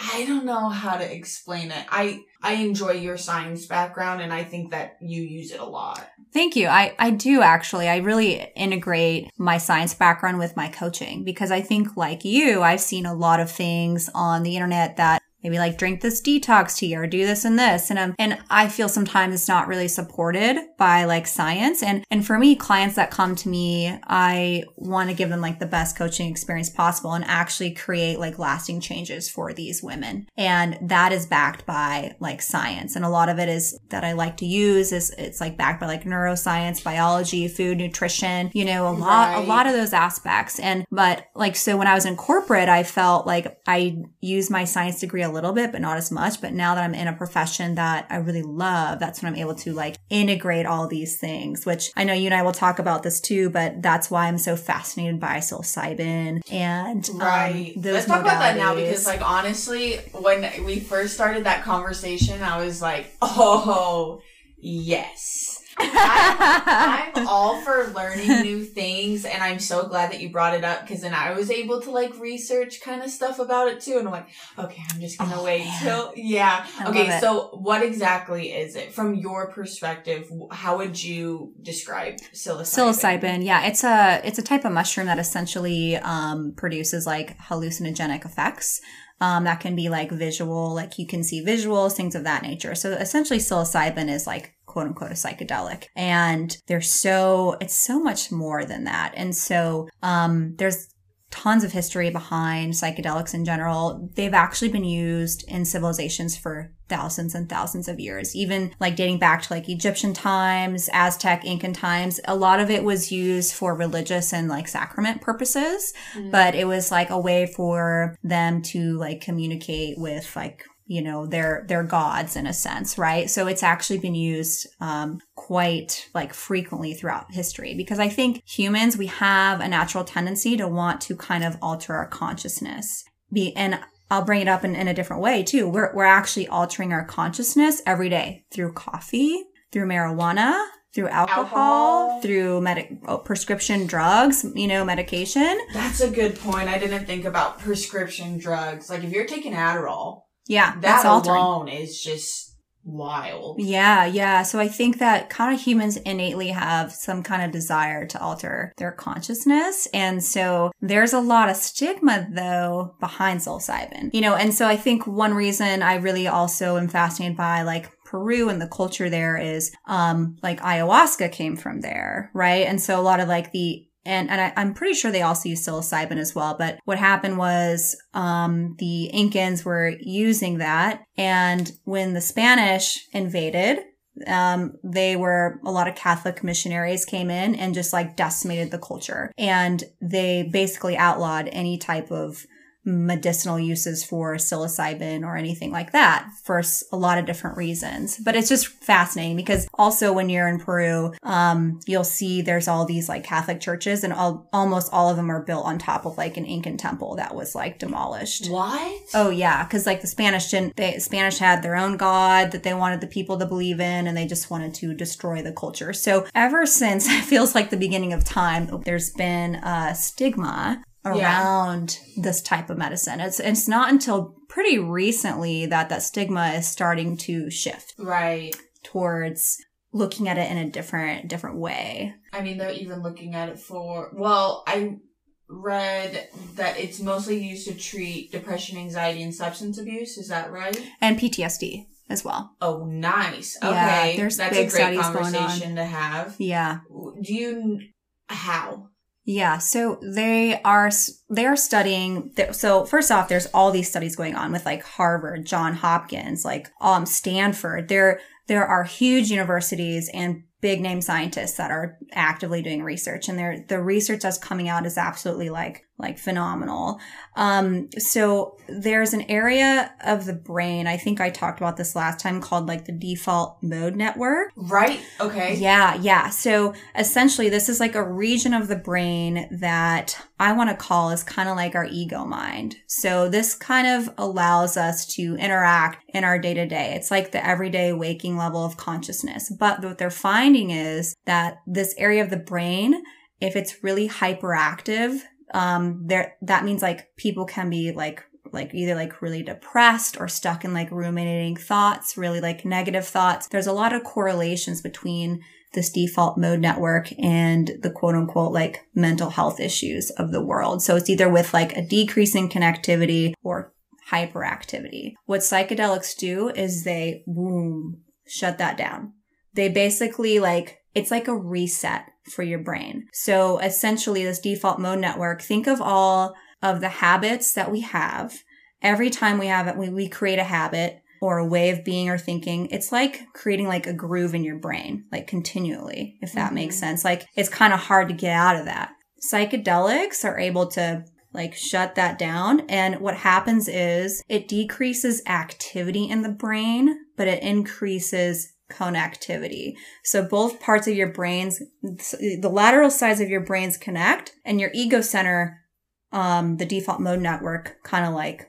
I don't know how to explain it. I I enjoy your science background and I think that you use it a lot. Thank you. I, I do actually. I really integrate my science background with my coaching because I think, like you, I've seen a lot of things on the internet that maybe like drink this detox tea or do this and this. And, um, and I feel sometimes it's not really supported by like science. And, and for me, clients that come to me, I want to give them like the best coaching experience possible and actually create like lasting changes for these women. And that is backed by like science. And a lot of it is that I like to use is it's like backed by like neuroscience, biology, food, nutrition, you know, a lot, right. a lot of those aspects. And, but like, so when I was in corporate, I felt like I used my science degree a little bit, but not as much. But now that I'm in a profession that I really love, that's when I'm able to like integrate all these things, which I know you and I will talk about this too, but that's why I'm so fascinated by psilocybin and um, right. Um, Let's talk about that now because like honestly, when we first started that conversation, I was like, oh, yes. I, am all <laughs> for learning new things, and I'm so glad that you brought it up because then I was able to like research kind of stuff about it too. And I'm like, okay, I'm just gonna oh, wait till yeah. I okay, so what exactly is it from your perspective? How would you describe psilocybin? Psilocybin, yeah, it's a it's a type of mushroom that essentially um, produces like hallucinogenic effects. Um, that can be like visual, like you can see visuals, things of that nature. So essentially, psilocybin is like quote unquote a psychedelic. And there's so, it's so much more than that. And so, um, there's tons of history behind psychedelics in general. They've actually been used in civilizations for thousands and thousands of years, even like dating back to like Egyptian times, Aztec, Incan times. A lot of it was used for religious and like sacrament purposes, mm. but it was like a way for them to like communicate with like you know their their gods in a sense right so it's actually been used um, quite like frequently throughout history because i think humans we have a natural tendency to want to kind of alter our consciousness be and I'll bring it up in, in a different way too. We're, we're actually altering our consciousness every day through coffee, through marijuana, through alcohol, alcohol. through medic oh, prescription drugs, you know, medication. That's a good point. I didn't think about prescription drugs. Like if you're taking Adderall, yeah, that alone is just wild. Yeah, yeah. So I think that kind of humans innately have some kind of desire to alter their consciousness. And so there's a lot of stigma though behind psilocybin, you know, and so I think one reason I really also am fascinated by like Peru and the culture there is um like ayahuasca came from there, right? And so a lot of like the and and I, am pretty sure they also use psilocybin as well. But what happened was um, the Incans were using that, and when the Spanish invaded, um, they were a lot of Catholic missionaries came in and just like decimated the culture, and they basically outlawed any type of medicinal uses for psilocybin or anything like that for a lot of different reasons. But it's just fascinating because also when you're in Peru, um, you'll see there's all these like Catholic churches and all, almost all of them are built on top of like an Incan temple that was like demolished. What? Oh yeah. Cause like the Spanish didn't, they, Spanish had their own God that they wanted the people to believe in and they just wanted to destroy the culture. So ever since <laughs> it feels like the beginning of time, there's been a stigma around yeah. this type of medicine. It's it's not until pretty recently that that stigma is starting to shift. Right. Towards looking at it in a different different way. I mean, they're even looking at it for well, I read that it's mostly used to treat depression, anxiety, and substance abuse. Is that right? And PTSD as well. Oh, nice. Okay, yeah, there's that's a great conversation to have. Yeah. Do you how? Yeah, so they are they are studying. So first off, there's all these studies going on with like Harvard, John Hopkins, like um Stanford. There there are huge universities and big name scientists that are actively doing research and they the research that's coming out is absolutely like like phenomenal. Um so there's an area of the brain i think i talked about this last time called like the default mode network. Right okay. Yeah yeah. So essentially this is like a region of the brain that i want to call is kind of like our ego mind. So this kind of allows us to interact in our day to day it's like the everyday waking level of consciousness. But what they're finding is that this area of the brain if it's really hyperactive um there that means like people can be like like either like really depressed or stuck in like ruminating thoughts, really like negative thoughts. There's a lot of correlations between this default mode network and the quote unquote like mental health issues of the world. So it's either with like a decrease in connectivity or hyperactivity. What psychedelics do is they boom, shut that down. They basically like, it's like a reset for your brain. So essentially this default mode network, think of all of the habits that we have. Every time we have it, we, we create a habit or a way of being or thinking. It's like creating like a groove in your brain, like continually, if that mm-hmm. makes sense. Like it's kind of hard to get out of that. Psychedelics are able to like shut that down. And what happens is it decreases activity in the brain, but it increases connectivity. So both parts of your brains, the lateral sides of your brains connect and your ego center, um, the default mode network kind of like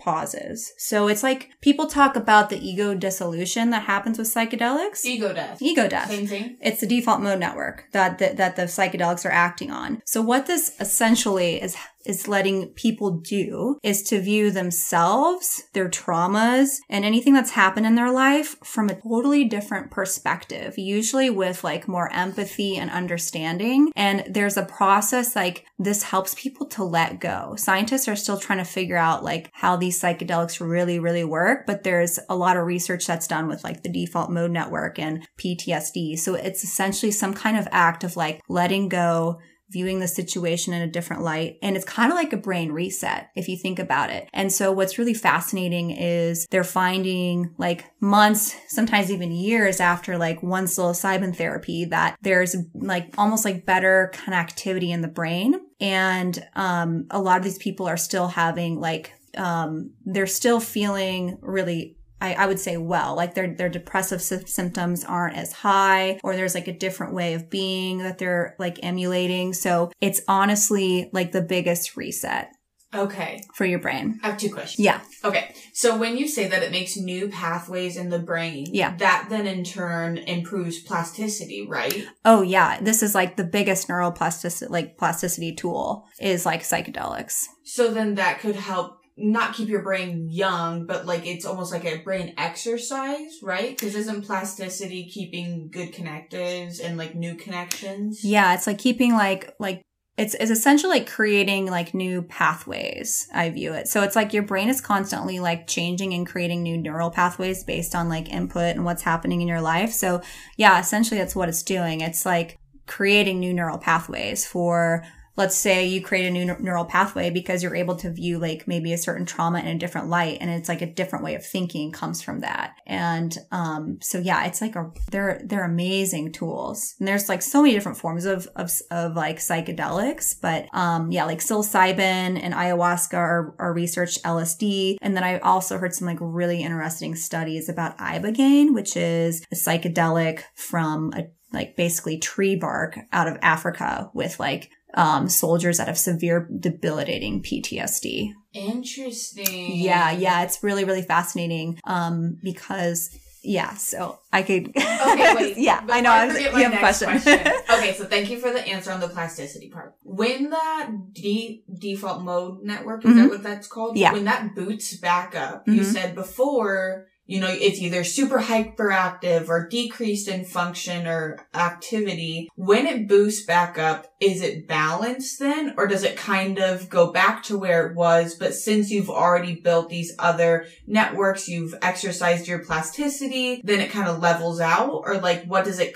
pauses. So it's like people talk about the ego dissolution that happens with psychedelics. Ego death. Ego death. Same thing. It's the default mode network that, that that the psychedelics are acting on. So what this essentially is is letting people do is to view themselves, their traumas, and anything that's happened in their life from a totally different perspective, usually with like more empathy and understanding. And there's a process like this helps people to let go. Scientists are still trying to figure out like how these psychedelics really, really work, but there's a lot of research that's done with like the default mode network and PTSD. So it's essentially some kind of act of like letting go, viewing the situation in a different light. And it's kind of like a brain reset if you think about it. And so what's really fascinating is they're finding like months, sometimes even years after like one psilocybin therapy that there's like almost like better connectivity in the brain. And um, a lot of these people are still having like um, they're still feeling really I, I, would say well, like their, their depressive sy- symptoms aren't as high or there's like a different way of being that they're like emulating. So it's honestly like the biggest reset. Okay. For your brain. I have two questions. Yeah. Okay. So when you say that it makes new pathways in the brain, yeah. that then in turn improves plasticity, right? Oh yeah. This is like the biggest neuroplasticity, like plasticity tool is like psychedelics. So then that could help not keep your brain young, but like it's almost like a brain exercise, right? Because isn't plasticity keeping good connectives and like new connections? Yeah, it's like keeping like like it's it's essentially like creating like new pathways. I view it. So it's like your brain is constantly like changing and creating new neural pathways based on like input and what's happening in your life. So yeah, essentially that's what it's doing. It's like creating new neural pathways for let's say you create a new neural pathway because you're able to view like maybe a certain trauma in a different light and it's like a different way of thinking comes from that. And um so yeah it's like a they're they're amazing tools. And there's like so many different forms of of, of like psychedelics but um yeah like psilocybin and ayahuasca are, are researched lsd and then i also heard some like really interesting studies about ibogaine which is a psychedelic from a like basically tree bark out of Africa with like um, soldiers that have severe debilitating PTSD. Interesting. Yeah, yeah, it's really really fascinating um, because yeah, so I could. <laughs> okay, wait. <laughs> yeah, I know. I was, you have a question. question. <laughs> okay, so thank you for the answer on the plasticity part. When that de- default mode network is mm-hmm. that what that's called? Yeah. When that boots back up, mm-hmm. you said before you know, it's either super hyperactive or decreased in function or activity. When it boosts back up, is it balanced then? Or does it kind of go back to where it was? But since you've already built these other networks, you've exercised your plasticity, then it kind of levels out? Or like, what does it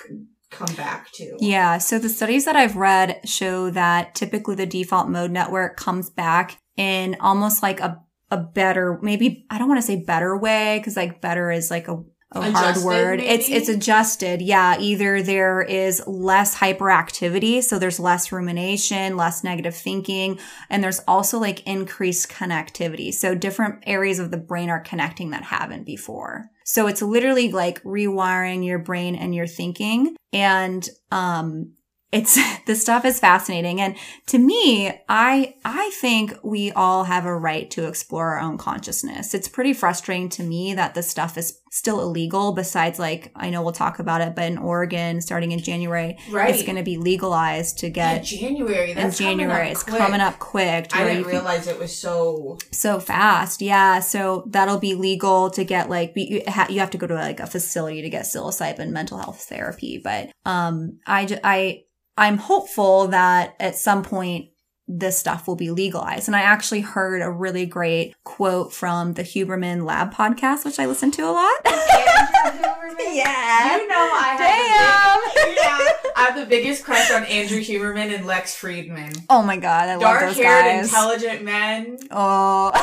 come back to? Yeah. So the studies that I've read show that typically the default mode network comes back in almost like a a better, maybe I don't want to say better way because like better is like a, a hard word. Maybe? It's it's adjusted. Yeah, either there is less hyperactivity, so there's less rumination, less negative thinking, and there's also like increased connectivity. So different areas of the brain are connecting that haven't before. So it's literally like rewiring your brain and your thinking. And um it's <laughs> this stuff is fascinating and to me i i think we all have a right to explore our own consciousness it's pretty frustrating to me that this stuff is still illegal besides like i know we'll talk about it but in oregon starting in january right. it's going to be legalized to get yeah, january that's in january it's quick. coming up quick i didn't realize it was so so fast yeah so that'll be legal to get like you, you have to go to like a facility to get psilocybin mental health therapy but um i i I'm hopeful that at some point this stuff will be legalized. And I actually heard a really great quote from the Huberman Lab podcast, which I listen to a lot. <laughs> yeah. You know I have the big, yeah, I have the biggest crush on Andrew Huberman and Lex Fridman. Oh my god, I love Dark those haired, intelligent men. oh. <laughs>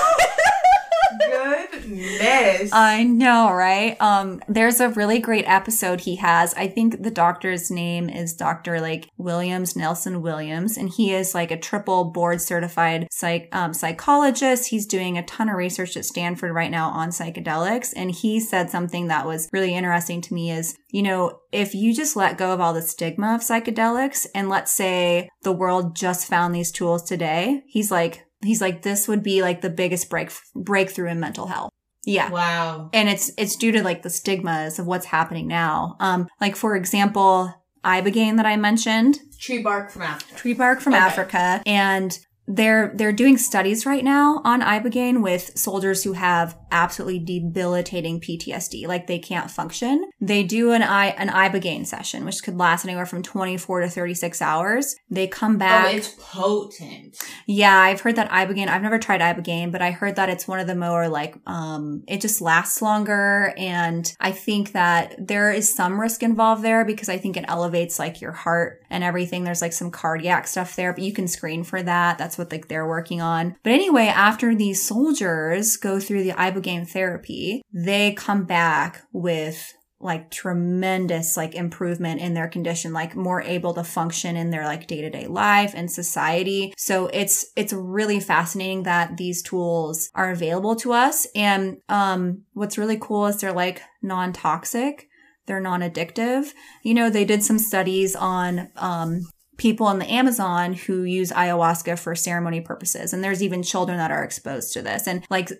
Goodness. I know, right? Um, there's a really great episode he has. I think the doctor's name is Dr. like Williams, Nelson Williams, and he is like a triple board certified psych, um, psychologist. He's doing a ton of research at Stanford right now on psychedelics. And he said something that was really interesting to me is, you know, if you just let go of all the stigma of psychedelics and let's say the world just found these tools today, he's like, he's like, this would be like the biggest break breakthrough in mental health. Yeah. wow. And it's it's due to like the stigmas of what's happening now. Um, like for example, ibogaine that I mentioned, Tree bark from Africa. tree bark from Okay. Africa, and they're they're doing studies right now on ibogaine with soldiers who have absolutely debilitating PTSD, like they can't function. They do an i an ibogaine session, which could last anywhere from 24 to 36 hours. They come back Oh, it's potent. Yeah, I've heard that ibogaine. I've never tried ibogaine, but I heard that it's one of the more like um it just lasts longer and I think that there is some risk involved there because I think it elevates like your heart and everything. There's like some cardiac stuff there, but you can screen for that. That's what like they're working on. But anyway, after these soldiers go through the ibogaine therapy, they come back with like tremendous like improvement in their condition like more able to function in their like day-to-day life and society so it's it's really fascinating that these tools are available to us and um what's really cool is they're like non-toxic they're non-addictive you know they did some studies on um people in the Amazon who use ayahuasca for ceremony purposes and there's even children that are exposed to this and like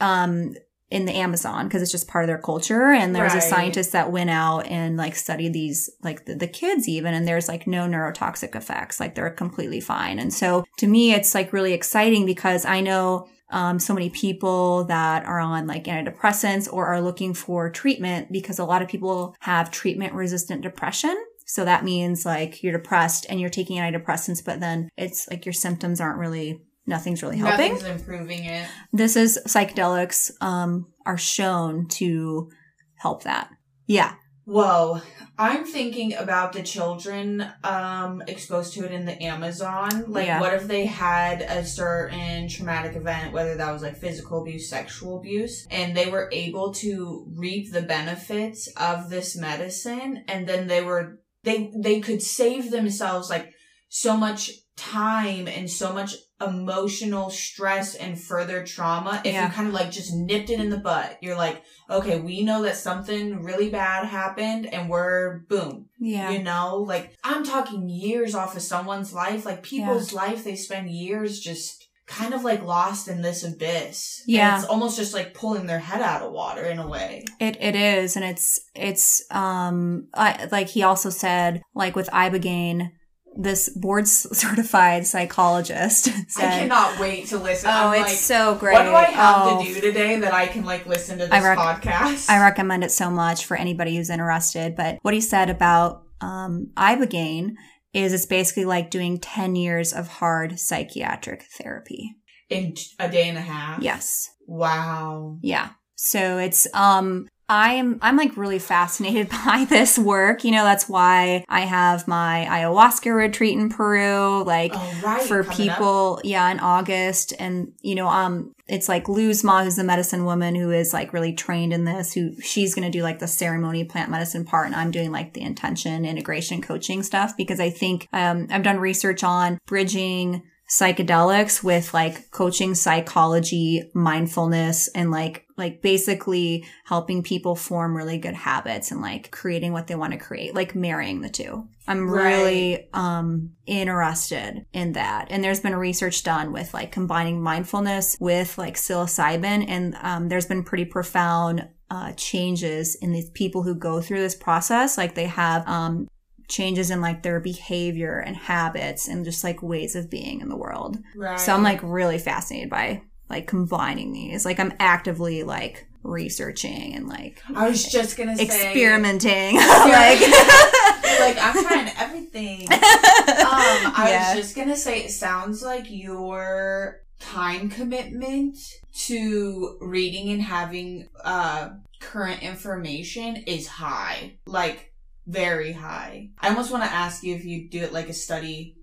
um in the Amazon because it's just part of their culture. And there's a scientist that went out and like studied these, like the, the kids even, and there's like no neurotoxic effects. Like they're completely fine. And so to me, it's like really exciting because I know um, so many people that are on like antidepressants or are looking for treatment because a lot of people have treatment resistant depression. So that means like you're depressed and you're taking antidepressants, but then it's like your symptoms aren't really, nothing's really helping Nothing's improving it. this is psychedelics um are shown to help that yeah Whoa. I'm thinking about the children um exposed to it in the Amazon. Like Yeah. what if they had a certain traumatic event, whether that was like physical abuse, sexual abuse, and they were able to reap the benefits of this medicine and then they were they they could save themselves like so much time and so much emotional stress and further trauma if Yeah. you kind of like just nipped it in the butt. You're like, okay, we know that something really bad happened and we're boom. yeah You know, like I'm talking years off of someone's life, like people's life, they spend years just kind of like lost in this abyss. And Yeah. it's almost just like pulling their head out of water in a way. it it is and it's it's um I, like he also said like with ibogaine this board <laughs> certified psychologist <laughs> I cannot wait to listen. oh I'm it's like, so great what do I have Oh, to do today that I can like listen to I this rec- podcast? I recommend it so much for anybody who's interested. But what he said about um, ibogaine is it's basically like doing 10 years of hard psychiatric therapy. in a day and a half. Yes. Wow. Yeah. So it's um I'm I'm like really fascinated <laughs> by this work. You know, that's why I have my ayahuasca retreat in Peru. Like Oh right. for coming up. people, yeah, in August. And, you know, um, it's like Luz Ma, who's the medicine woman who is like really trained in this, who she's going to do like the ceremony plant medicine part. And I'm doing like the intention integration coaching stuff because I think, um, I've done research on bridging psychedelics with like coaching psychology, mindfulness, and like, like basically helping people form really good habits and like creating what they want to create, like marrying the two. I'm Right. really um interested in that. And there's been research done with like combining mindfulness with like psilocybin and um there's been pretty profound uh changes in these people who go through this process like they have um changes in like their behavior and habits and just like ways of being in the world. Right. So I'm like really fascinated by like combining these. Like I'm actively like researching and like I was just gonna say experimenting. <laughs> like, <laughs> like I'm trying everything. <laughs> Um, I Yeah. was just gonna say it sounds like your time commitment to reading and having uh current information is high. Like very high. I almost want to ask you if you do it like a study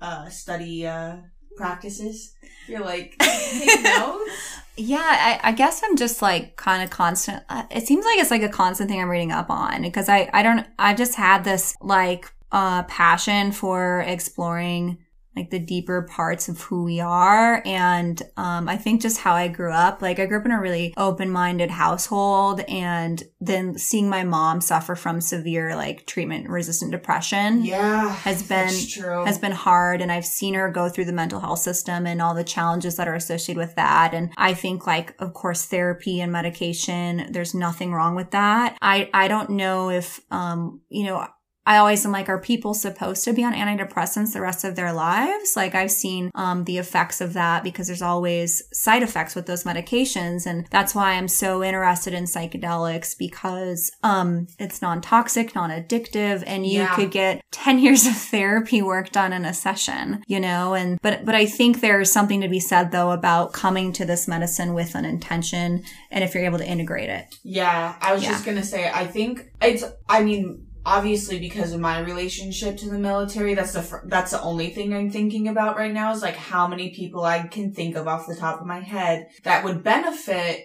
uh study uh practices. You're like <laughs> take notes. Yeah, I, I guess I'm just like kind of constant. uh, It seems like it's like a constant thing I'm reading up on because I, I don't, I've just had this like uh, passion for exploring like the deeper parts of who we are. And um, I think just how I grew up, like I grew up in a really open minded household and then seeing my mom suffer from severe like treatment resistant depression Yeah. has been has been hard and I've seen her go through the mental health system and all the challenges that are associated with that and I think like of course therapy and medication there's nothing wrong with that. I I don't know if um you know I always am like, are people supposed to be on antidepressants the rest of their lives? Like I've seen um, the effects of that because there's always side effects with those medications. And that's why I'm so interested in psychedelics because um, it's non-toxic, non-addictive, and you Yeah. could get <laughs> 10 years of therapy work done in a session, you know? And, but, but I think there's something to be said though about coming to this medicine with an intention and if you're able to integrate it. Yeah, I was Yeah. just gonna say, I think it's, I mean, obviously because of my relationship to the military, that's the, fir- that's the only thing I'm thinking about right now is like how many people I can think of off the top of my head that would benefit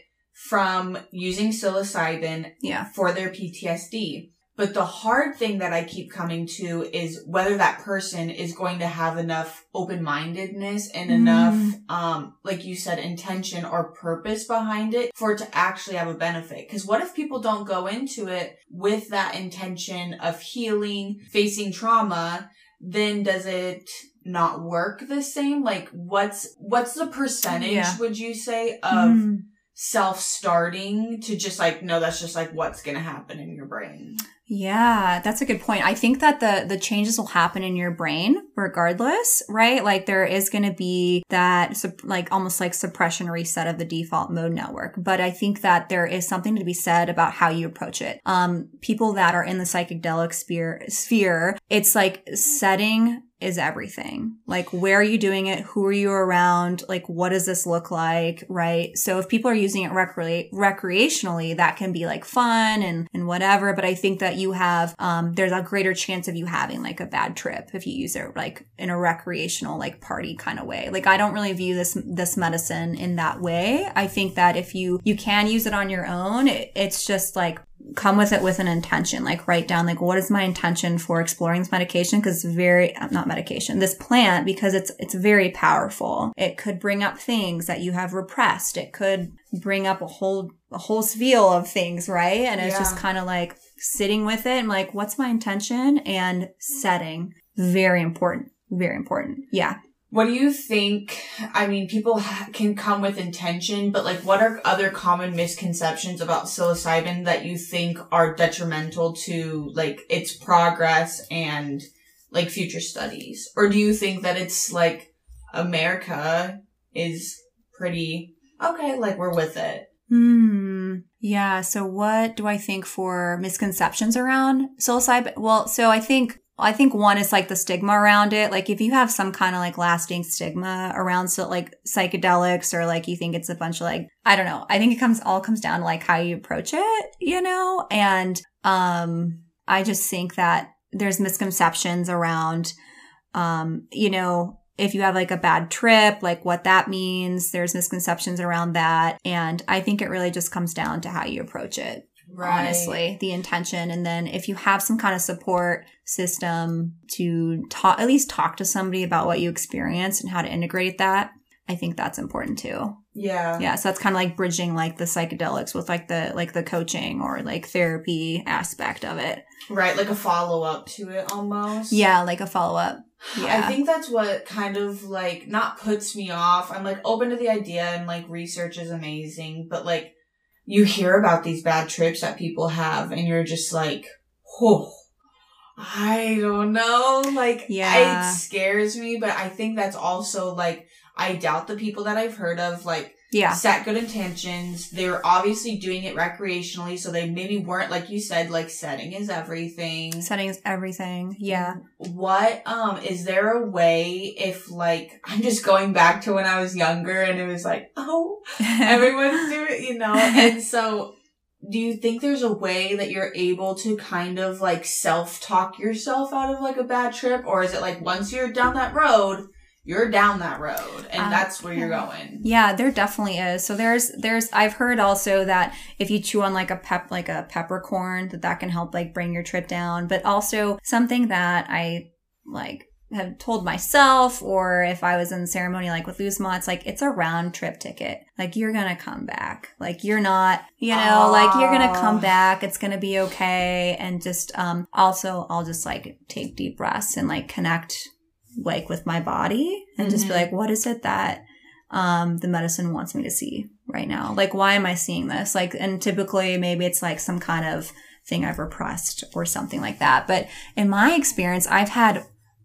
from using psilocybin Yeah. for their PTSD. But the hard thing that I keep coming to is whether that person is going to have enough open-mindedness and Mm. enough, um, like you said, intention or purpose behind it for it to actually have a benefit. Cause what if people don't go into it with that intention of healing, facing trauma, then does it not work the same? Like what's, what's the percentage, Yeah. would you say, of Mm. self-starting to just like no that's just like what's gonna happen in your brain Yeah, that's a good point. I think that the the changes will happen in your brain regardless, right? Like there is going to be that like almost like suppression reset of the default mode network, but I think that there is something to be said about how you approach it. Um people that are in the psychedelic sphere sphere, it's like setting is everything. Like, where are you doing it? Who are you around? Like, what does this look like? Right. So if people are using it recre- recreationally, that can be like fun and, and whatever. But I think that you have, um, there's a greater chance of you having like a bad trip if you use it like in a recreational, like party kind of way. Like, I don't really view this, this medicine in that way. I think that if you, you can use it on your own, it, it's just like, come with it with an intention like write down like what is my intention for exploring this medication? Because it's very uh, not medication this plant because it's it's very powerful. It could bring up things that you have repressed. It could bring up a whole a whole spiel of things right? And it's just kind of like sitting with it and like what's my intention? And setting. Very important. Very important. Yeah what do you think i mean people ha- can come with intention but like what are other common misconceptions about psilocybin that you think are detrimental to like its progress and like future studies or do you think that it's like america is pretty okay like we're with it Hmm. Yeah. So what do I think for misconceptions around psilocybin? Well, so I think I think one is like the stigma around it. Like if you have some kind of like lasting stigma around so like psychedelics or like you think it's a bunch of like I don't know. I think it comes all comes down to like how you approach it, you know? And um I just think that there's misconceptions around um you know if you have like a bad trip, like what that means. There's misconceptions around that. And I think it really just comes down to how you approach it, honestly, the intention. And then if you have some kind of support system to talk, at least talk to somebody about what you experienced and how to integrate that, I think that's important too. yeah Yeah. So that's kind of like bridging like the psychedelics with like the, like the coaching or like therapy aspect of it. right like a follow-up to it almost Yeah. Like a follow up. Yeah. I think that's what kind of like not puts me off. I'm like open to the idea and like research is amazing, but like you hear about these bad trips that people have and you're just like, whoa. I don't know. Like Yeah. it scares me, but I think that's also like I doubt the people that I've heard of like Yeah. set good intentions. They're obviously doing it recreationally, so they maybe weren't like you said, like setting is everything. Setting is everything. Yeah. What um is there a way if like <laughs> I'm just going back to when I was younger and it was like, oh, <laughs> everyone's doing it, you know, and <laughs> so do you think there's a way that you're able to kind of like self talk yourself out of like a bad trip or is it like once you're down that road you're down that road and Uh, that's where you're going Yeah, there definitely is. So there's there's I've heard also that if you chew on like a pep like a peppercorn that that can help like bring your trip down, but also something that I like have told myself or if I was in ceremony like with Luzma, it's like it's a round trip ticket. Like you're gonna come back. Like you're not, you know, like you're gonna come back. It's gonna be okay. And just um also I'll just like take deep breaths and like connect like with my body and just be Mhm. like, what is it that um the medicine wants me to see right now? Like why am I seeing this? Like and typically maybe it's like some kind of thing I've repressed or something like that. But in my experience, I've had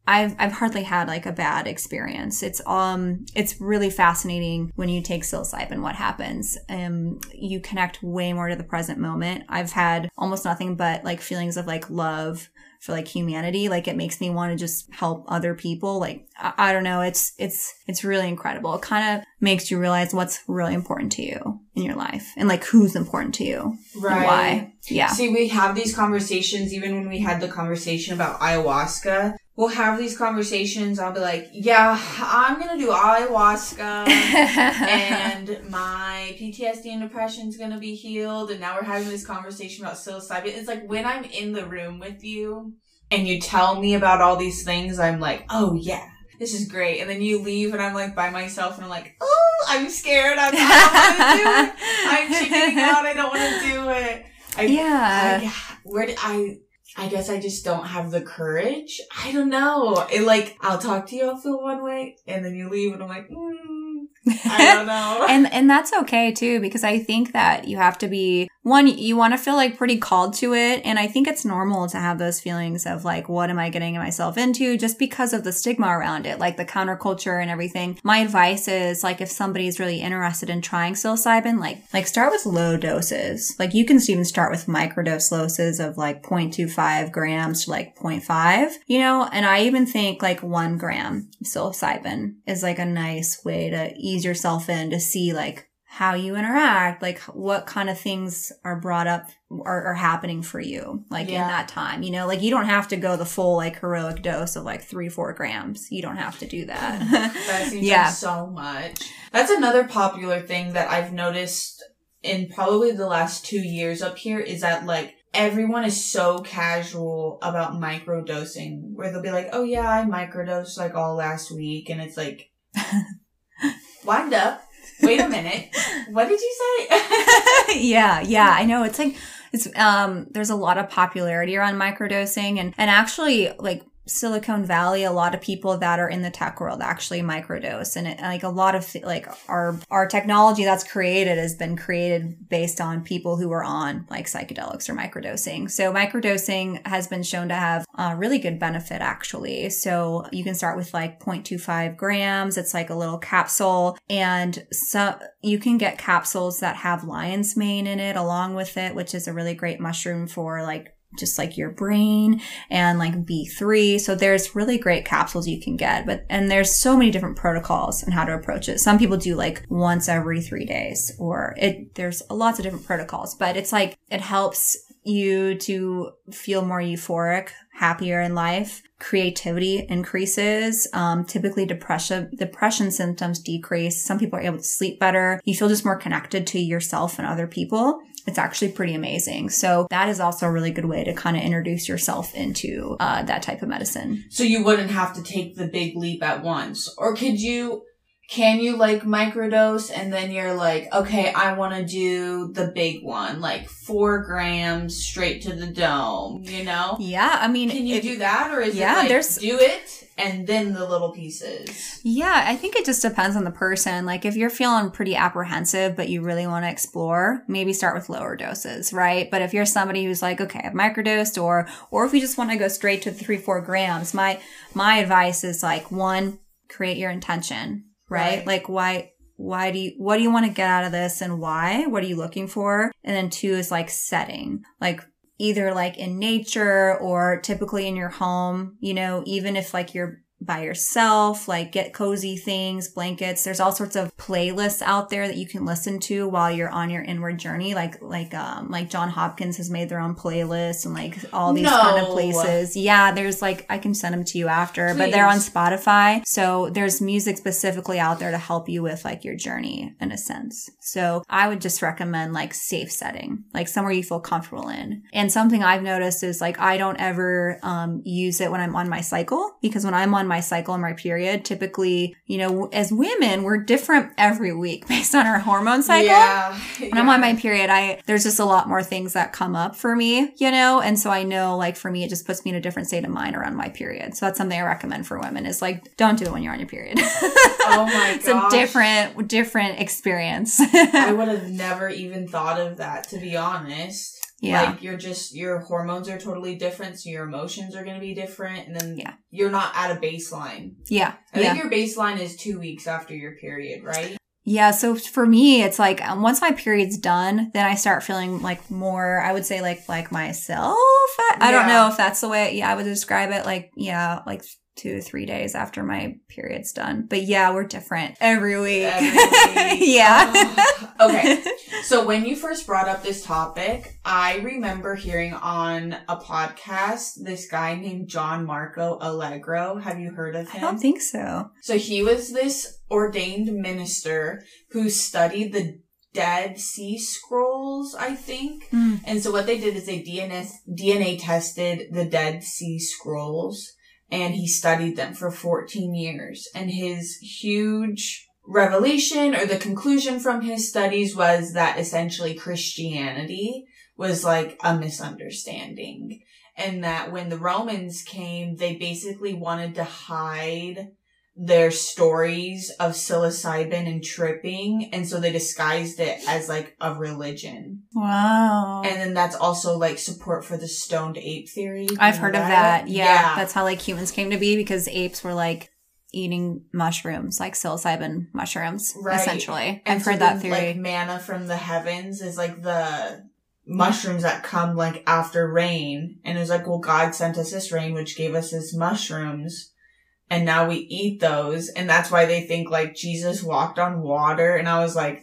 I've I've hardly had like a bad experience. It's um it's really fascinating when you take psilocybin what happens. Um you connect way more to the present moment. I've had almost nothing but like feelings of like love for like humanity. Like it makes me want to just help other people. Like I, I don't know, it's it's it's really incredible. It kind of makes you realize what's really important to you in your life and like who's important to you and why. Yeah. See, we have these conversations even when we had the conversation about ayahuasca. We'll have these conversations. I'll be like, yeah, I'm going to do ayahuasca <laughs> and my PTSD and depression's going to be healed. And now we're having this conversation about psilocybin. It's like when I'm in the room with you and you tell me about all these things, I'm like, oh yeah. This is great. And then you leave and I'm like by myself and I'm like, oh, I'm scared. I'm, I don't want to do it. I'm chickening out. I don't want to do it. I, Yeah. I, where did I? I guess I just don't have the courage. I don't know. It like I'll talk to you, I'll feel one way, and then you leave, and I'm like, mm, I don't know. <laughs> and and that's okay too because I think that you have to be one you want to feel like pretty called to it and I think it's normal to have those feelings of like what am I getting myself into just because of the stigma around it like the counterculture and everything. My advice is like if somebody's really interested in trying psilocybin like like start with low doses. Like you can even start with microdose doses of like 0.25 grams to like 0.5, you know, and I even think like 1 gram psilocybin is like a nice way to ease yourself in to see like how you interact, like what kind of things are brought up or are happening for you, like Yeah. in that time. You know, like you don't have to go the full like heroic dose of like three, four grams. You don't have to do that. <laughs> That <laughs> seems Yeah. like so much. That's another popular thing that I've noticed in probably the last two years up here is that like everyone is so casual about microdosing where they'll be like, oh yeah, I microdosed like all last week. And it's like, <laughs> wind up. Wait a minute. <laughs> What did you say? <laughs> yeah, yeah, I know. It's like it's um there's a lot of popularity around microdosing and and actually like Silicon Valley, a lot of people that are in the tech world actually microdose, and it, like a lot of like our our technology that's created has been created based on people who are on like psychedelics or microdosing. So microdosing has been shown to have a really good benefit actually. So you can start with like 0.25 grams. It's like a little capsule, and so you can get capsules that have lion's mane in it along with it, which is a really great mushroom for like just like your brain and like B3. So there's really great capsules you can get, but, and there's so many different protocols and how to approach it. Some people do like once every three days or it, there's lots of different protocols, but it's like, it helps you to feel more euphoric, happier in life. Creativity increases. Um, typically depression, depression symptoms decrease. Some people are able to sleep better. You feel just more connected to yourself and other people it's actually pretty amazing. So that is also a really good way to kind of introduce yourself into uh, that type of medicine. so you wouldn't have to take the big leap at once. Or could you, can you like microdose and then you're like, okay, I want to do the big one, like four grams straight to the dome, you know? Yeah, I mean, Can you if- do that, or is Yeah, it like there's- do it and then the little pieces? Yeah, I think it just depends on the person. Like if you're feeling pretty apprehensive, but you really want to explore, maybe start with lower doses, right? But if you're somebody who's like, okay, I've microdosed or, or if you just want to go straight to three, four grams, my, my advice is like one, create your intention, right? Right. Like why, why do you, what do you want to get out of this and why? What are you looking for? And then two is like setting, like either like in nature or typically in your home, you know, even if like you're by yourself, like get cozy things, blankets. There's all sorts of playlists out there that you can listen to while you're on your inward journey. Like, like, um, like John Hopkins has made their own playlists and like all these no. kind of places. Yeah. There's like, I can send them to you after, Please. but they're on Spotify. So there's music specifically out there to help you with like your journey in a sense. So I would just recommend like safe setting, like somewhere you feel comfortable in. And something I've noticed is like, I don't ever, um, use it when I'm on my cycle because when I'm on on my cycle and my period, typically, you know, as women, we're different every week <laughs> based on our hormone cycle. Yeah. When yeah. I'm on my period, I, there's just a lot more things that come up for me, you know? And so I know like for me, it just puts me in a different state of mind around my period. So that's something I recommend for women is like, don't do it when you're on your period. oh my god. <laughs> It's a different, different experience. I <laughs> would have never even thought of that, to be honest. Yeah. Like you're just your hormones are totally different, so your emotions are gonna be different, and then yeah. you're not at a baseline. Yeah. I yeah. think your baseline is two weeks after your period, right? Yeah, so for me, it's like um, once my period's done, then I start feeling like more. I would say like like myself. I, I don't know if that's the way. Yeah, I would describe it. Like yeah, like two three days after my period's done. But yeah, we're different every week. Every <laughs> week. yeah. Oh. Okay. <laughs> So when you first brought up this topic, I remember hearing on a podcast this guy named John Marco Allegro. Have you heard of him? I don't think so. So he was this ordained minister who studied the Dead Sea Scrolls, I think. Mm. And so what they did is they DNA tested the Dead Sea Scrolls and he studied them for 14 years. And his huge revelation or the conclusion from his studies was that essentially Christianity was like a misunderstanding. And that when the Romans came, they basically wanted to hide their stories of psilocybin and tripping and so they disguised it as like a religion. Wow. And then that's also like support for the stoned ape theory. I've heard that? of that? yeah. yeah. that's how like humans came to be because apes were like eating mushrooms like psilocybin mushrooms right. essentially. And i've so heard that theory. like manna from the heavens is like the mushrooms that come like after rain. And it was like well god sent us this rain which gave us his mushrooms and now we eat those and that's why they think like Jesus walked on water and I was like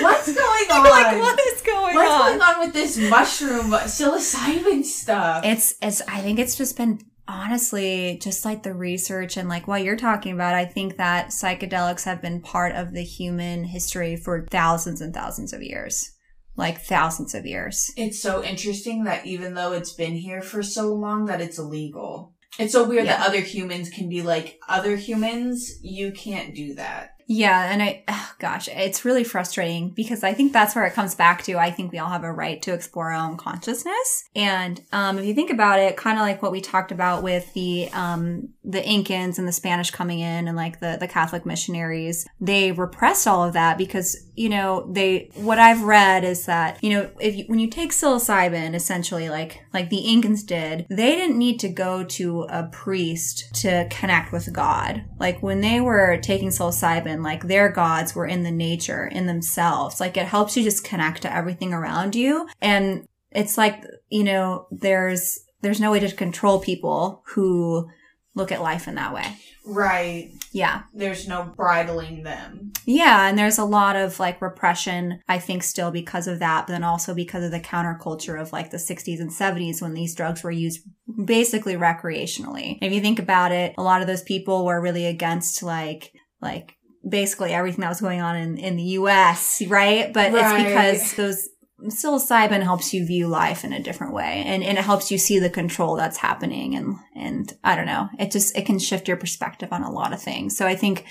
What's <laughs> going on? like, what is going What's on? What's going on with this mushroom uh, psilocybin stuff? It's it's I think it's just been honestly just like the research and like what you're talking about i think that psychedelics have been part of the human history for thousands and thousands of years like thousands of years it's so interesting that even though it's been here for so long that it's illegal it's so weird yeah. that other humans can be like, other humans, you can't do that. Yeah, and I, oh gosh, it's really frustrating because I think that's where it comes back to. I think we all have a right to explore our own consciousness. And um, if you think about it, kind of like what we talked about with the um, the Incans and the Spanish coming in and like the the Catholic missionaries, they repressed all of that because you know they what I've read is that you know if you, when you take psilocybin, essentially like like the Incans did, they didn't need to go to a priest to connect with God. Like when they were taking psilocybin like their gods were in the nature, in themselves. Like it helps you just connect to everything around you. And it's like, you know, there's, there's no way to control people who look at life in that way. Right. Yeah. There's no bridling them. Yeah. And there's a lot of like repression, I think, still because of that, but then also because of the counterculture of like the 60s and 70s when these drugs were used basically recreationally. If you think about it, a lot of those people were really against like, like basically everything that was going on in, in the US, right? But right. it's because those psilocybin helps you view life in a different way and, and it helps you see the control that's happening and and I don't know. It just it can shift your perspective on a lot of things. So I think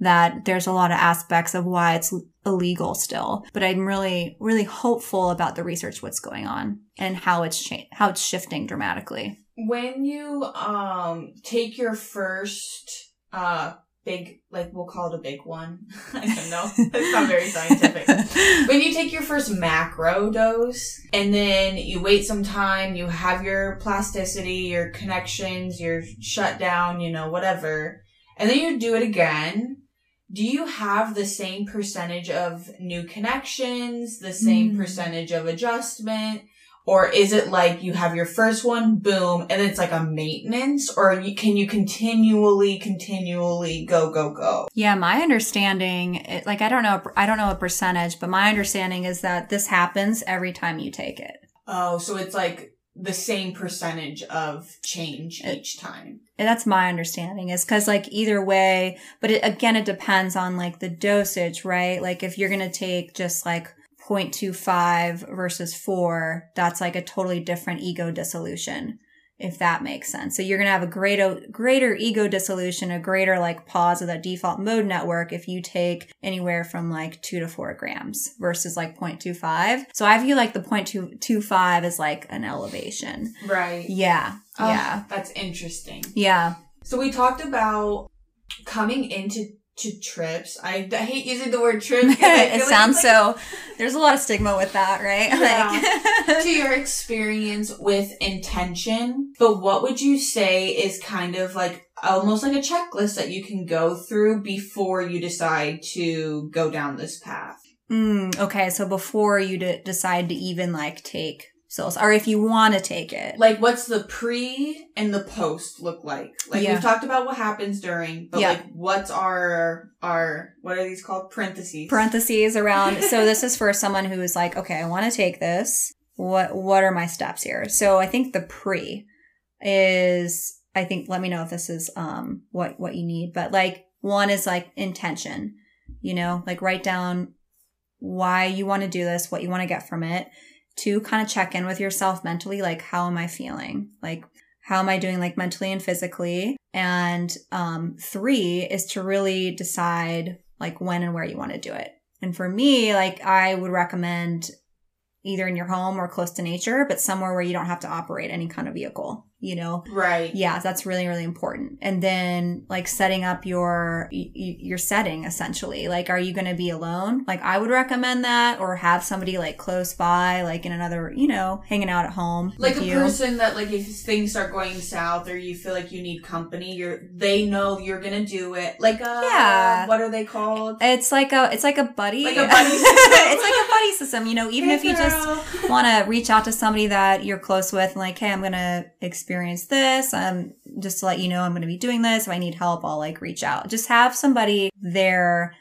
that there's a lot of aspects of why it's illegal still. But I'm really, really hopeful about the research, what's going on and how it's cha- how it's shifting dramatically. When you um take your first uh big, like we'll call it a big one. <laughs> I don't know. <laughs> it's not very scientific. when you take your first macro dose and then you wait some time, you have your plasticity, your connections, your shutdown, you know, whatever, and then you do it again. do you have the same percentage of new connections, the same Mm. percentage of adjustment? Or is it like you have your first one, boom, and it's like a maintenance? Or you, can you continually, continually go, go, go? Yeah, my understanding, it, like I don't know, I don't know a percentage, but my understanding is that this happens every time you take it. Oh, so it's like the same percentage of change It- each time. And that's my understanding is because like either way, but it, again, it depends on like the dosage, right? Like if you're going to take just like 0.25 versus four, that's like a totally different ego dissolution, if that makes sense. So you're going to have a greater, greater ego dissolution, a greater like pause of that default mode network if you take anywhere from like two to four grams versus like 0.25. So I view like the 0.25 as like an elevation. Right. Yeah. Oh, Yeah. That's interesting. Yeah. So we talked about coming into to trips. I, I hate using the word trip. 'cause <laughs> I feel it sounds like- so there's a lot of stigma with that right Yeah. <laughs> to your experience with intention, but what would you say is kind of like almost like a checklist that you can go through before you decide to go down this path? mm, okay so before you d- decide to even like take psilocybin or if you want to take it Like, what's the pre and the post look like? Like, Yeah. we've talked about what happens during, but Yeah. like, what's our, our, what are these called? Parentheses. parentheses around so <laughs> this is for someone who is like okay i want to take this what what are my steps here so i think the pre is i think let me know if this is um what what you need but like one is like intention you know like write down why you want to do this what you want to get from it two kind of check in with yourself mentally like how am i feeling? Like how am i doing like mentally and physically? And um three is to really decide like when and where you want to do it. And for me like i would recommend either in your home or close to nature but somewhere where you don't have to operate any kind of vehicle you know Right. yeah that's really really important and then like setting up your your setting essentially like are you going to be alone like i would recommend that or have somebody like close by like in another you know hanging out at home Like a you. person that, like, if things start going south or you feel like you need company, you're, they know you're gonna do it. Like, uh, Yeah. what are they called? it's like a it's like a buddy Like a <laughs> buddy system. it's like a buddy system you know even Hey, if you just want to reach out to somebody that you're close with and like, hey, I'm going to experience this. Um, just to let you know, I'm going to be doing this. If I need help, I'll like reach out. Just have somebody there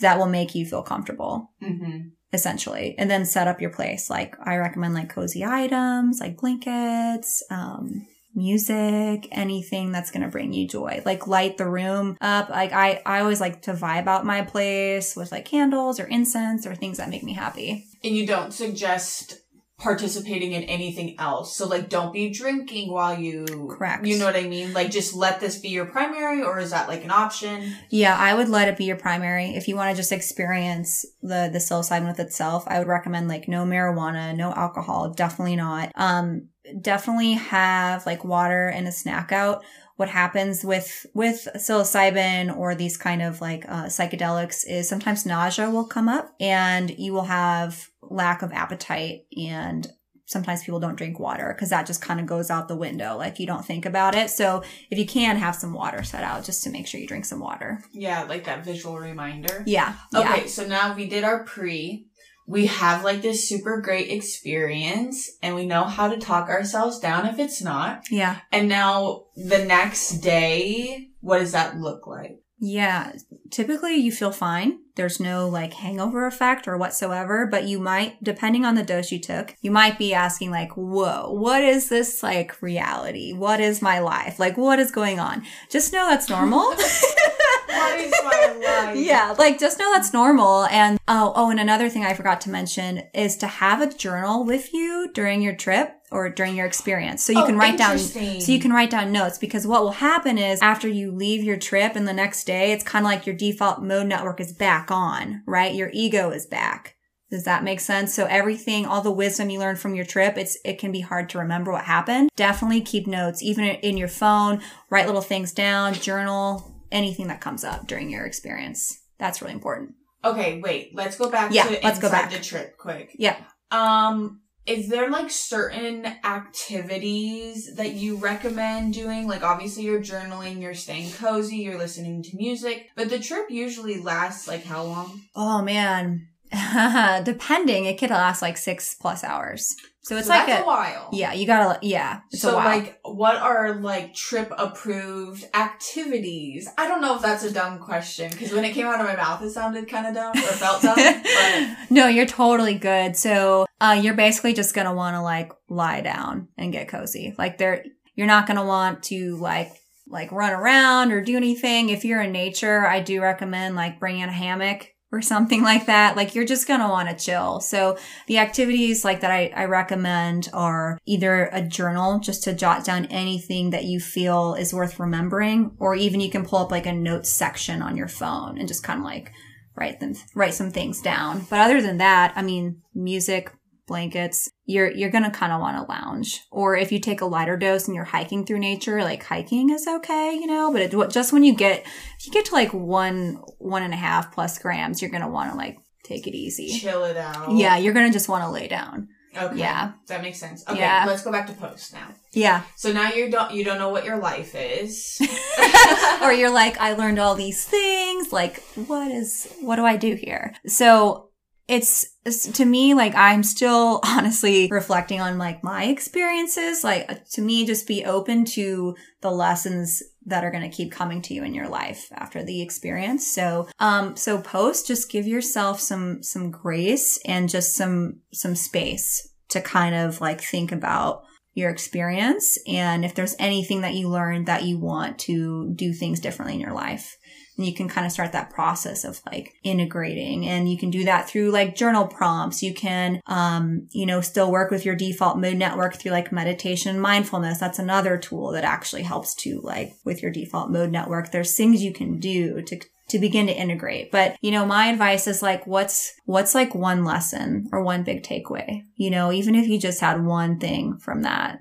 that will make you feel comfortable. Mhm. Essentially, and then set up your place. Like, I recommend like cozy items, like blankets, um, music, anything that's going to bring you joy. Like light the room up. Like I, I always like to vibe out my place with like candles or incense or things that make me happy. And you don't suggest participating in anything else. So, like, don't be drinking while you. Correct. You know what I mean? Like, just let this be your primary, or is that like an option? Yeah, I would let it be your primary. If you want to just experience the the psilocybin with itself, I would recommend like no marijuana, no alcohol, definitely not. Um, definitely have like water and a snack out. What happens with with psilocybin or these kind of like uh, psychedelics is sometimes nausea will come up, and you will have lack of appetite and sometimes people don't drink water because that just kind of goes out the window like you don't think about it so if you can have some water set out just to make sure you drink some water Yeah, like that visual reminder. yeah. Yeah. Okay, so now we did our pre. We have like this super great experience and we know how to talk ourselves down if it's not. Yeah. And now the next day, what does that look like? Yeah. Typically you feel fine. There's no like hangover effect or whatsoever, but you might, depending on the dose you took, you might be asking like, whoa, what is this like reality? What is my life? Like, what is going on? Just know that's normal. <laughs> What is my <laughs> life? yeah, like just know that's normal. And oh, oh, and another thing I forgot to mention is to have a journal with you during your trip or during your experience. So you Oh, can write down so you can write down notes because what will happen is after you leave your trip and the next day, it's kind of like your default mode network is back on, right? Your ego is back. Does that make sense? So everything, all the wisdom you learned from your trip, it's it can be hard to remember what happened. Definitely keep notes, even in your phone. Write little things down, journal, anything that comes up during your experience. That's really important. Okay, wait. Let's go back Yeah, to let's go back. the trip quick. Yeah. Um, is there like certain activities that you recommend doing? Like obviously you're journaling, you're staying cozy, you're listening to music, but the trip usually lasts like how long? Oh man. <laughs> Depending, it could last like six plus hours. So it's So like a, a while. yeah, you gotta, yeah. So like what are like trip approved activities? I don't know if that's a dumb question because when it came out of my mouth it sounded kind of dumb or felt dumb. <laughs> but no, you're totally good. So, uh, you're basically just gonna want to like lie down and get cozy. Like there, you're not gonna want to like, like run around or do anything. If you're in nature, I do recommend like bringing a hammock or something like that. Like you're just gonna want to chill. So the activities like that I, I recommend are either a journal just to jot down anything that you feel is worth remembering, or even you can pull up like a notes section on your phone and just kind of like write them write some things down. But other than that, I mean, music, blankets, you're you're gonna kind of want to lounge. Or if you take a lighter dose and you're hiking through nature, like hiking is okay, you know. But it, just when you get if you get to like one one and a half plus grams, you're gonna want to like take it easy. chill it out. Yeah, you're gonna just want to lay down. Okay. Yeah. That makes sense. Okay. Yeah. Let's go back to post now. Yeah. So now you don't you don't know what your life is. <laughs> or you're like, I learned all these things. Like, what is, what do I do here? So it's, it's to me, like, I'm still <laughs> honestly reflecting on like my experiences. Like, to me, just be open to the lessons that are going to keep coming to you in your life after the experience. So, um, so post, just give yourself some, some grace and just some, some space to kind of like think about your experience and if there's anything that you learned that you want to do things differently in your life and you can kind of start that process of like integrating. And you can do that through like journal prompts. You can um you know still work with your default mode network through like meditation mindfulness. That's another tool that actually helps to like with your default mode network. There's things you can do to to begin to integrate. But, you know, my advice is like, what's, what's like one lesson or one big takeaway? You know, even if you just had one thing from that,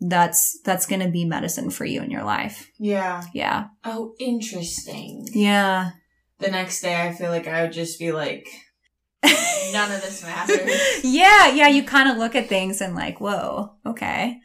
that's, that's going to be medicine for you in your life. yeah. Yeah. Oh, interesting. Yeah. The next day I feel like I would just be like <laughs> none of this matters. yeah. Yeah. You kind of look at things and like, whoa, okay.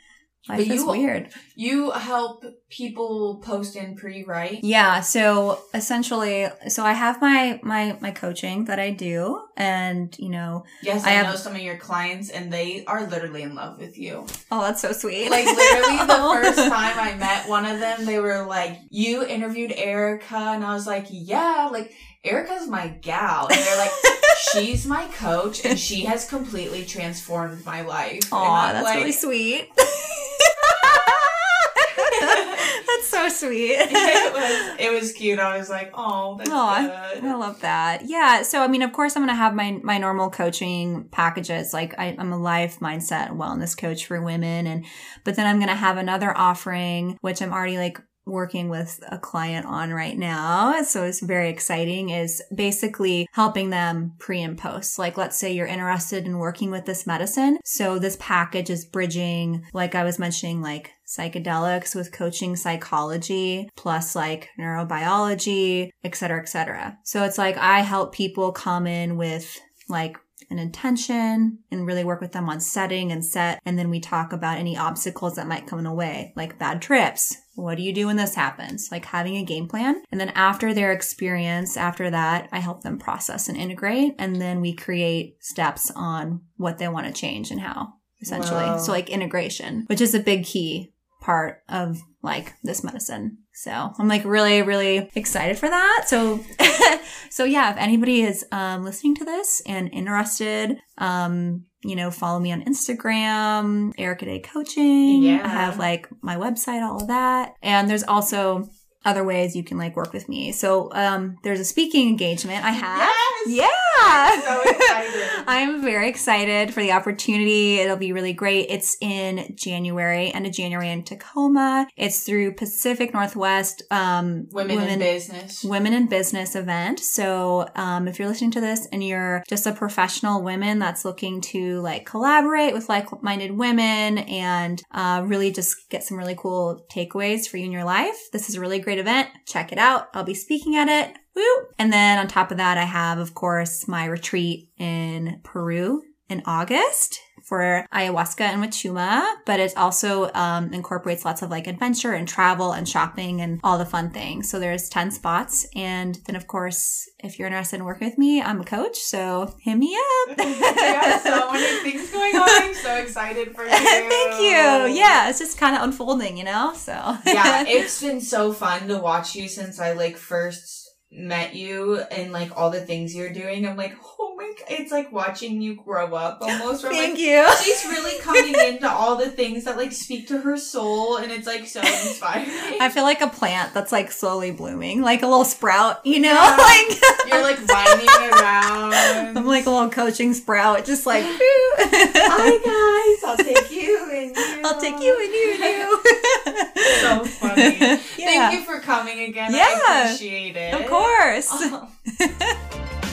Life But is you- weird. You help people post in pre, right? Yeah. So essentially, so I have my, my, my coaching that I do and, you know, Yes, I I, have- know some of your clients and they are literally in love with you. oh, that's so sweet. Like literally the <laughs> first time I met one of them, they were like, You interviewed Erica and I was like, Yeah, like Erica's my gal. And they're like, <laughs> She's my coach and she has completely transformed my life. Aw, that's like, really sweet. <laughs> so sweet. <laughs> it was <laughs> it was cute. I was like, Oh, that's Aw, good. I love that. Yeah. So, I mean, of course, I'm going to have my, my normal coaching packages. Like I, I'm a life mindset wellness coach for women. And, but then I'm going to have another offering, which I'm already like working with a client on right now. So it's very exciting is basically helping them pre and post. Like, let's say you're interested in working with this medicine. So this package is bridging, like I was mentioning, like psychedelics with coaching psychology plus like neurobiology, et cetera, et cetera. So it's like I help people come in with like an intention and really work with them on setting and set. And then we talk about any obstacles that might come in the way, like bad trips. What do you do when this happens? Like having a game plan. And then after their experience, after that, I help them process and integrate. And then we create steps on what they want to change and how, essentially. Wow. So like integration, which is a big key part of like this medicine. So I'm like really, really excited for that. So, <laughs> so yeah, if anybody is um, listening to this and interested, um, you know, follow me on Instagram, Erica Day Coaching. Yeah. I have like my website, all of that. And there's also other ways you can like work with me. So, um, there's a speaking engagement I have. Yes! Yeah. I'm So excited. <laughs> I'm very excited for the opportunity. It'll be really great. It's in January, end of January in Tacoma. It's through Pacific Northwest um, Women, in business. Women in Business event. So, um, if you're listening to this and you're just a professional woman that's looking to like collaborate with like-minded women and uh, really just get some really cool takeaways for you in your life, this is a really great event. Check it out. I'll be speaking at it. Woo! And then on top of that, I have, of course, my retreat in Peru in August for ayahuasca and wachuma, but it also um, incorporates lots of like adventure and travel and shopping and all the fun things. So there's 10 spots. And then, of course, if you're interested in working with me, I'm a coach. So hit me up. <laughs> got so many <laughs> things going on. I'm so excited for <laughs> you. Thank you. Yeah, it's just kind of unfolding, you know? So, yeah, it's been so fun to watch you since I like first met you and like all the things you're doing. I'm like, oh my god, it's like watching you grow up almost. Thank like, you. <laughs> She's really coming into all the things that like speak to her soul, and it's like so inspiring. I feel like a plant that's like slowly blooming, like a little sprout, you know? Yeah. <laughs> Like <laughs> You're like winding around. I'm like a little coaching sprout, just like <gasps> Hi guys, I'll take you and you. I'll take you and you and you. So funny. Yeah. Thank you for coming again. Yeah. I appreciate it. Of course. Oh. <laughs> <laughs>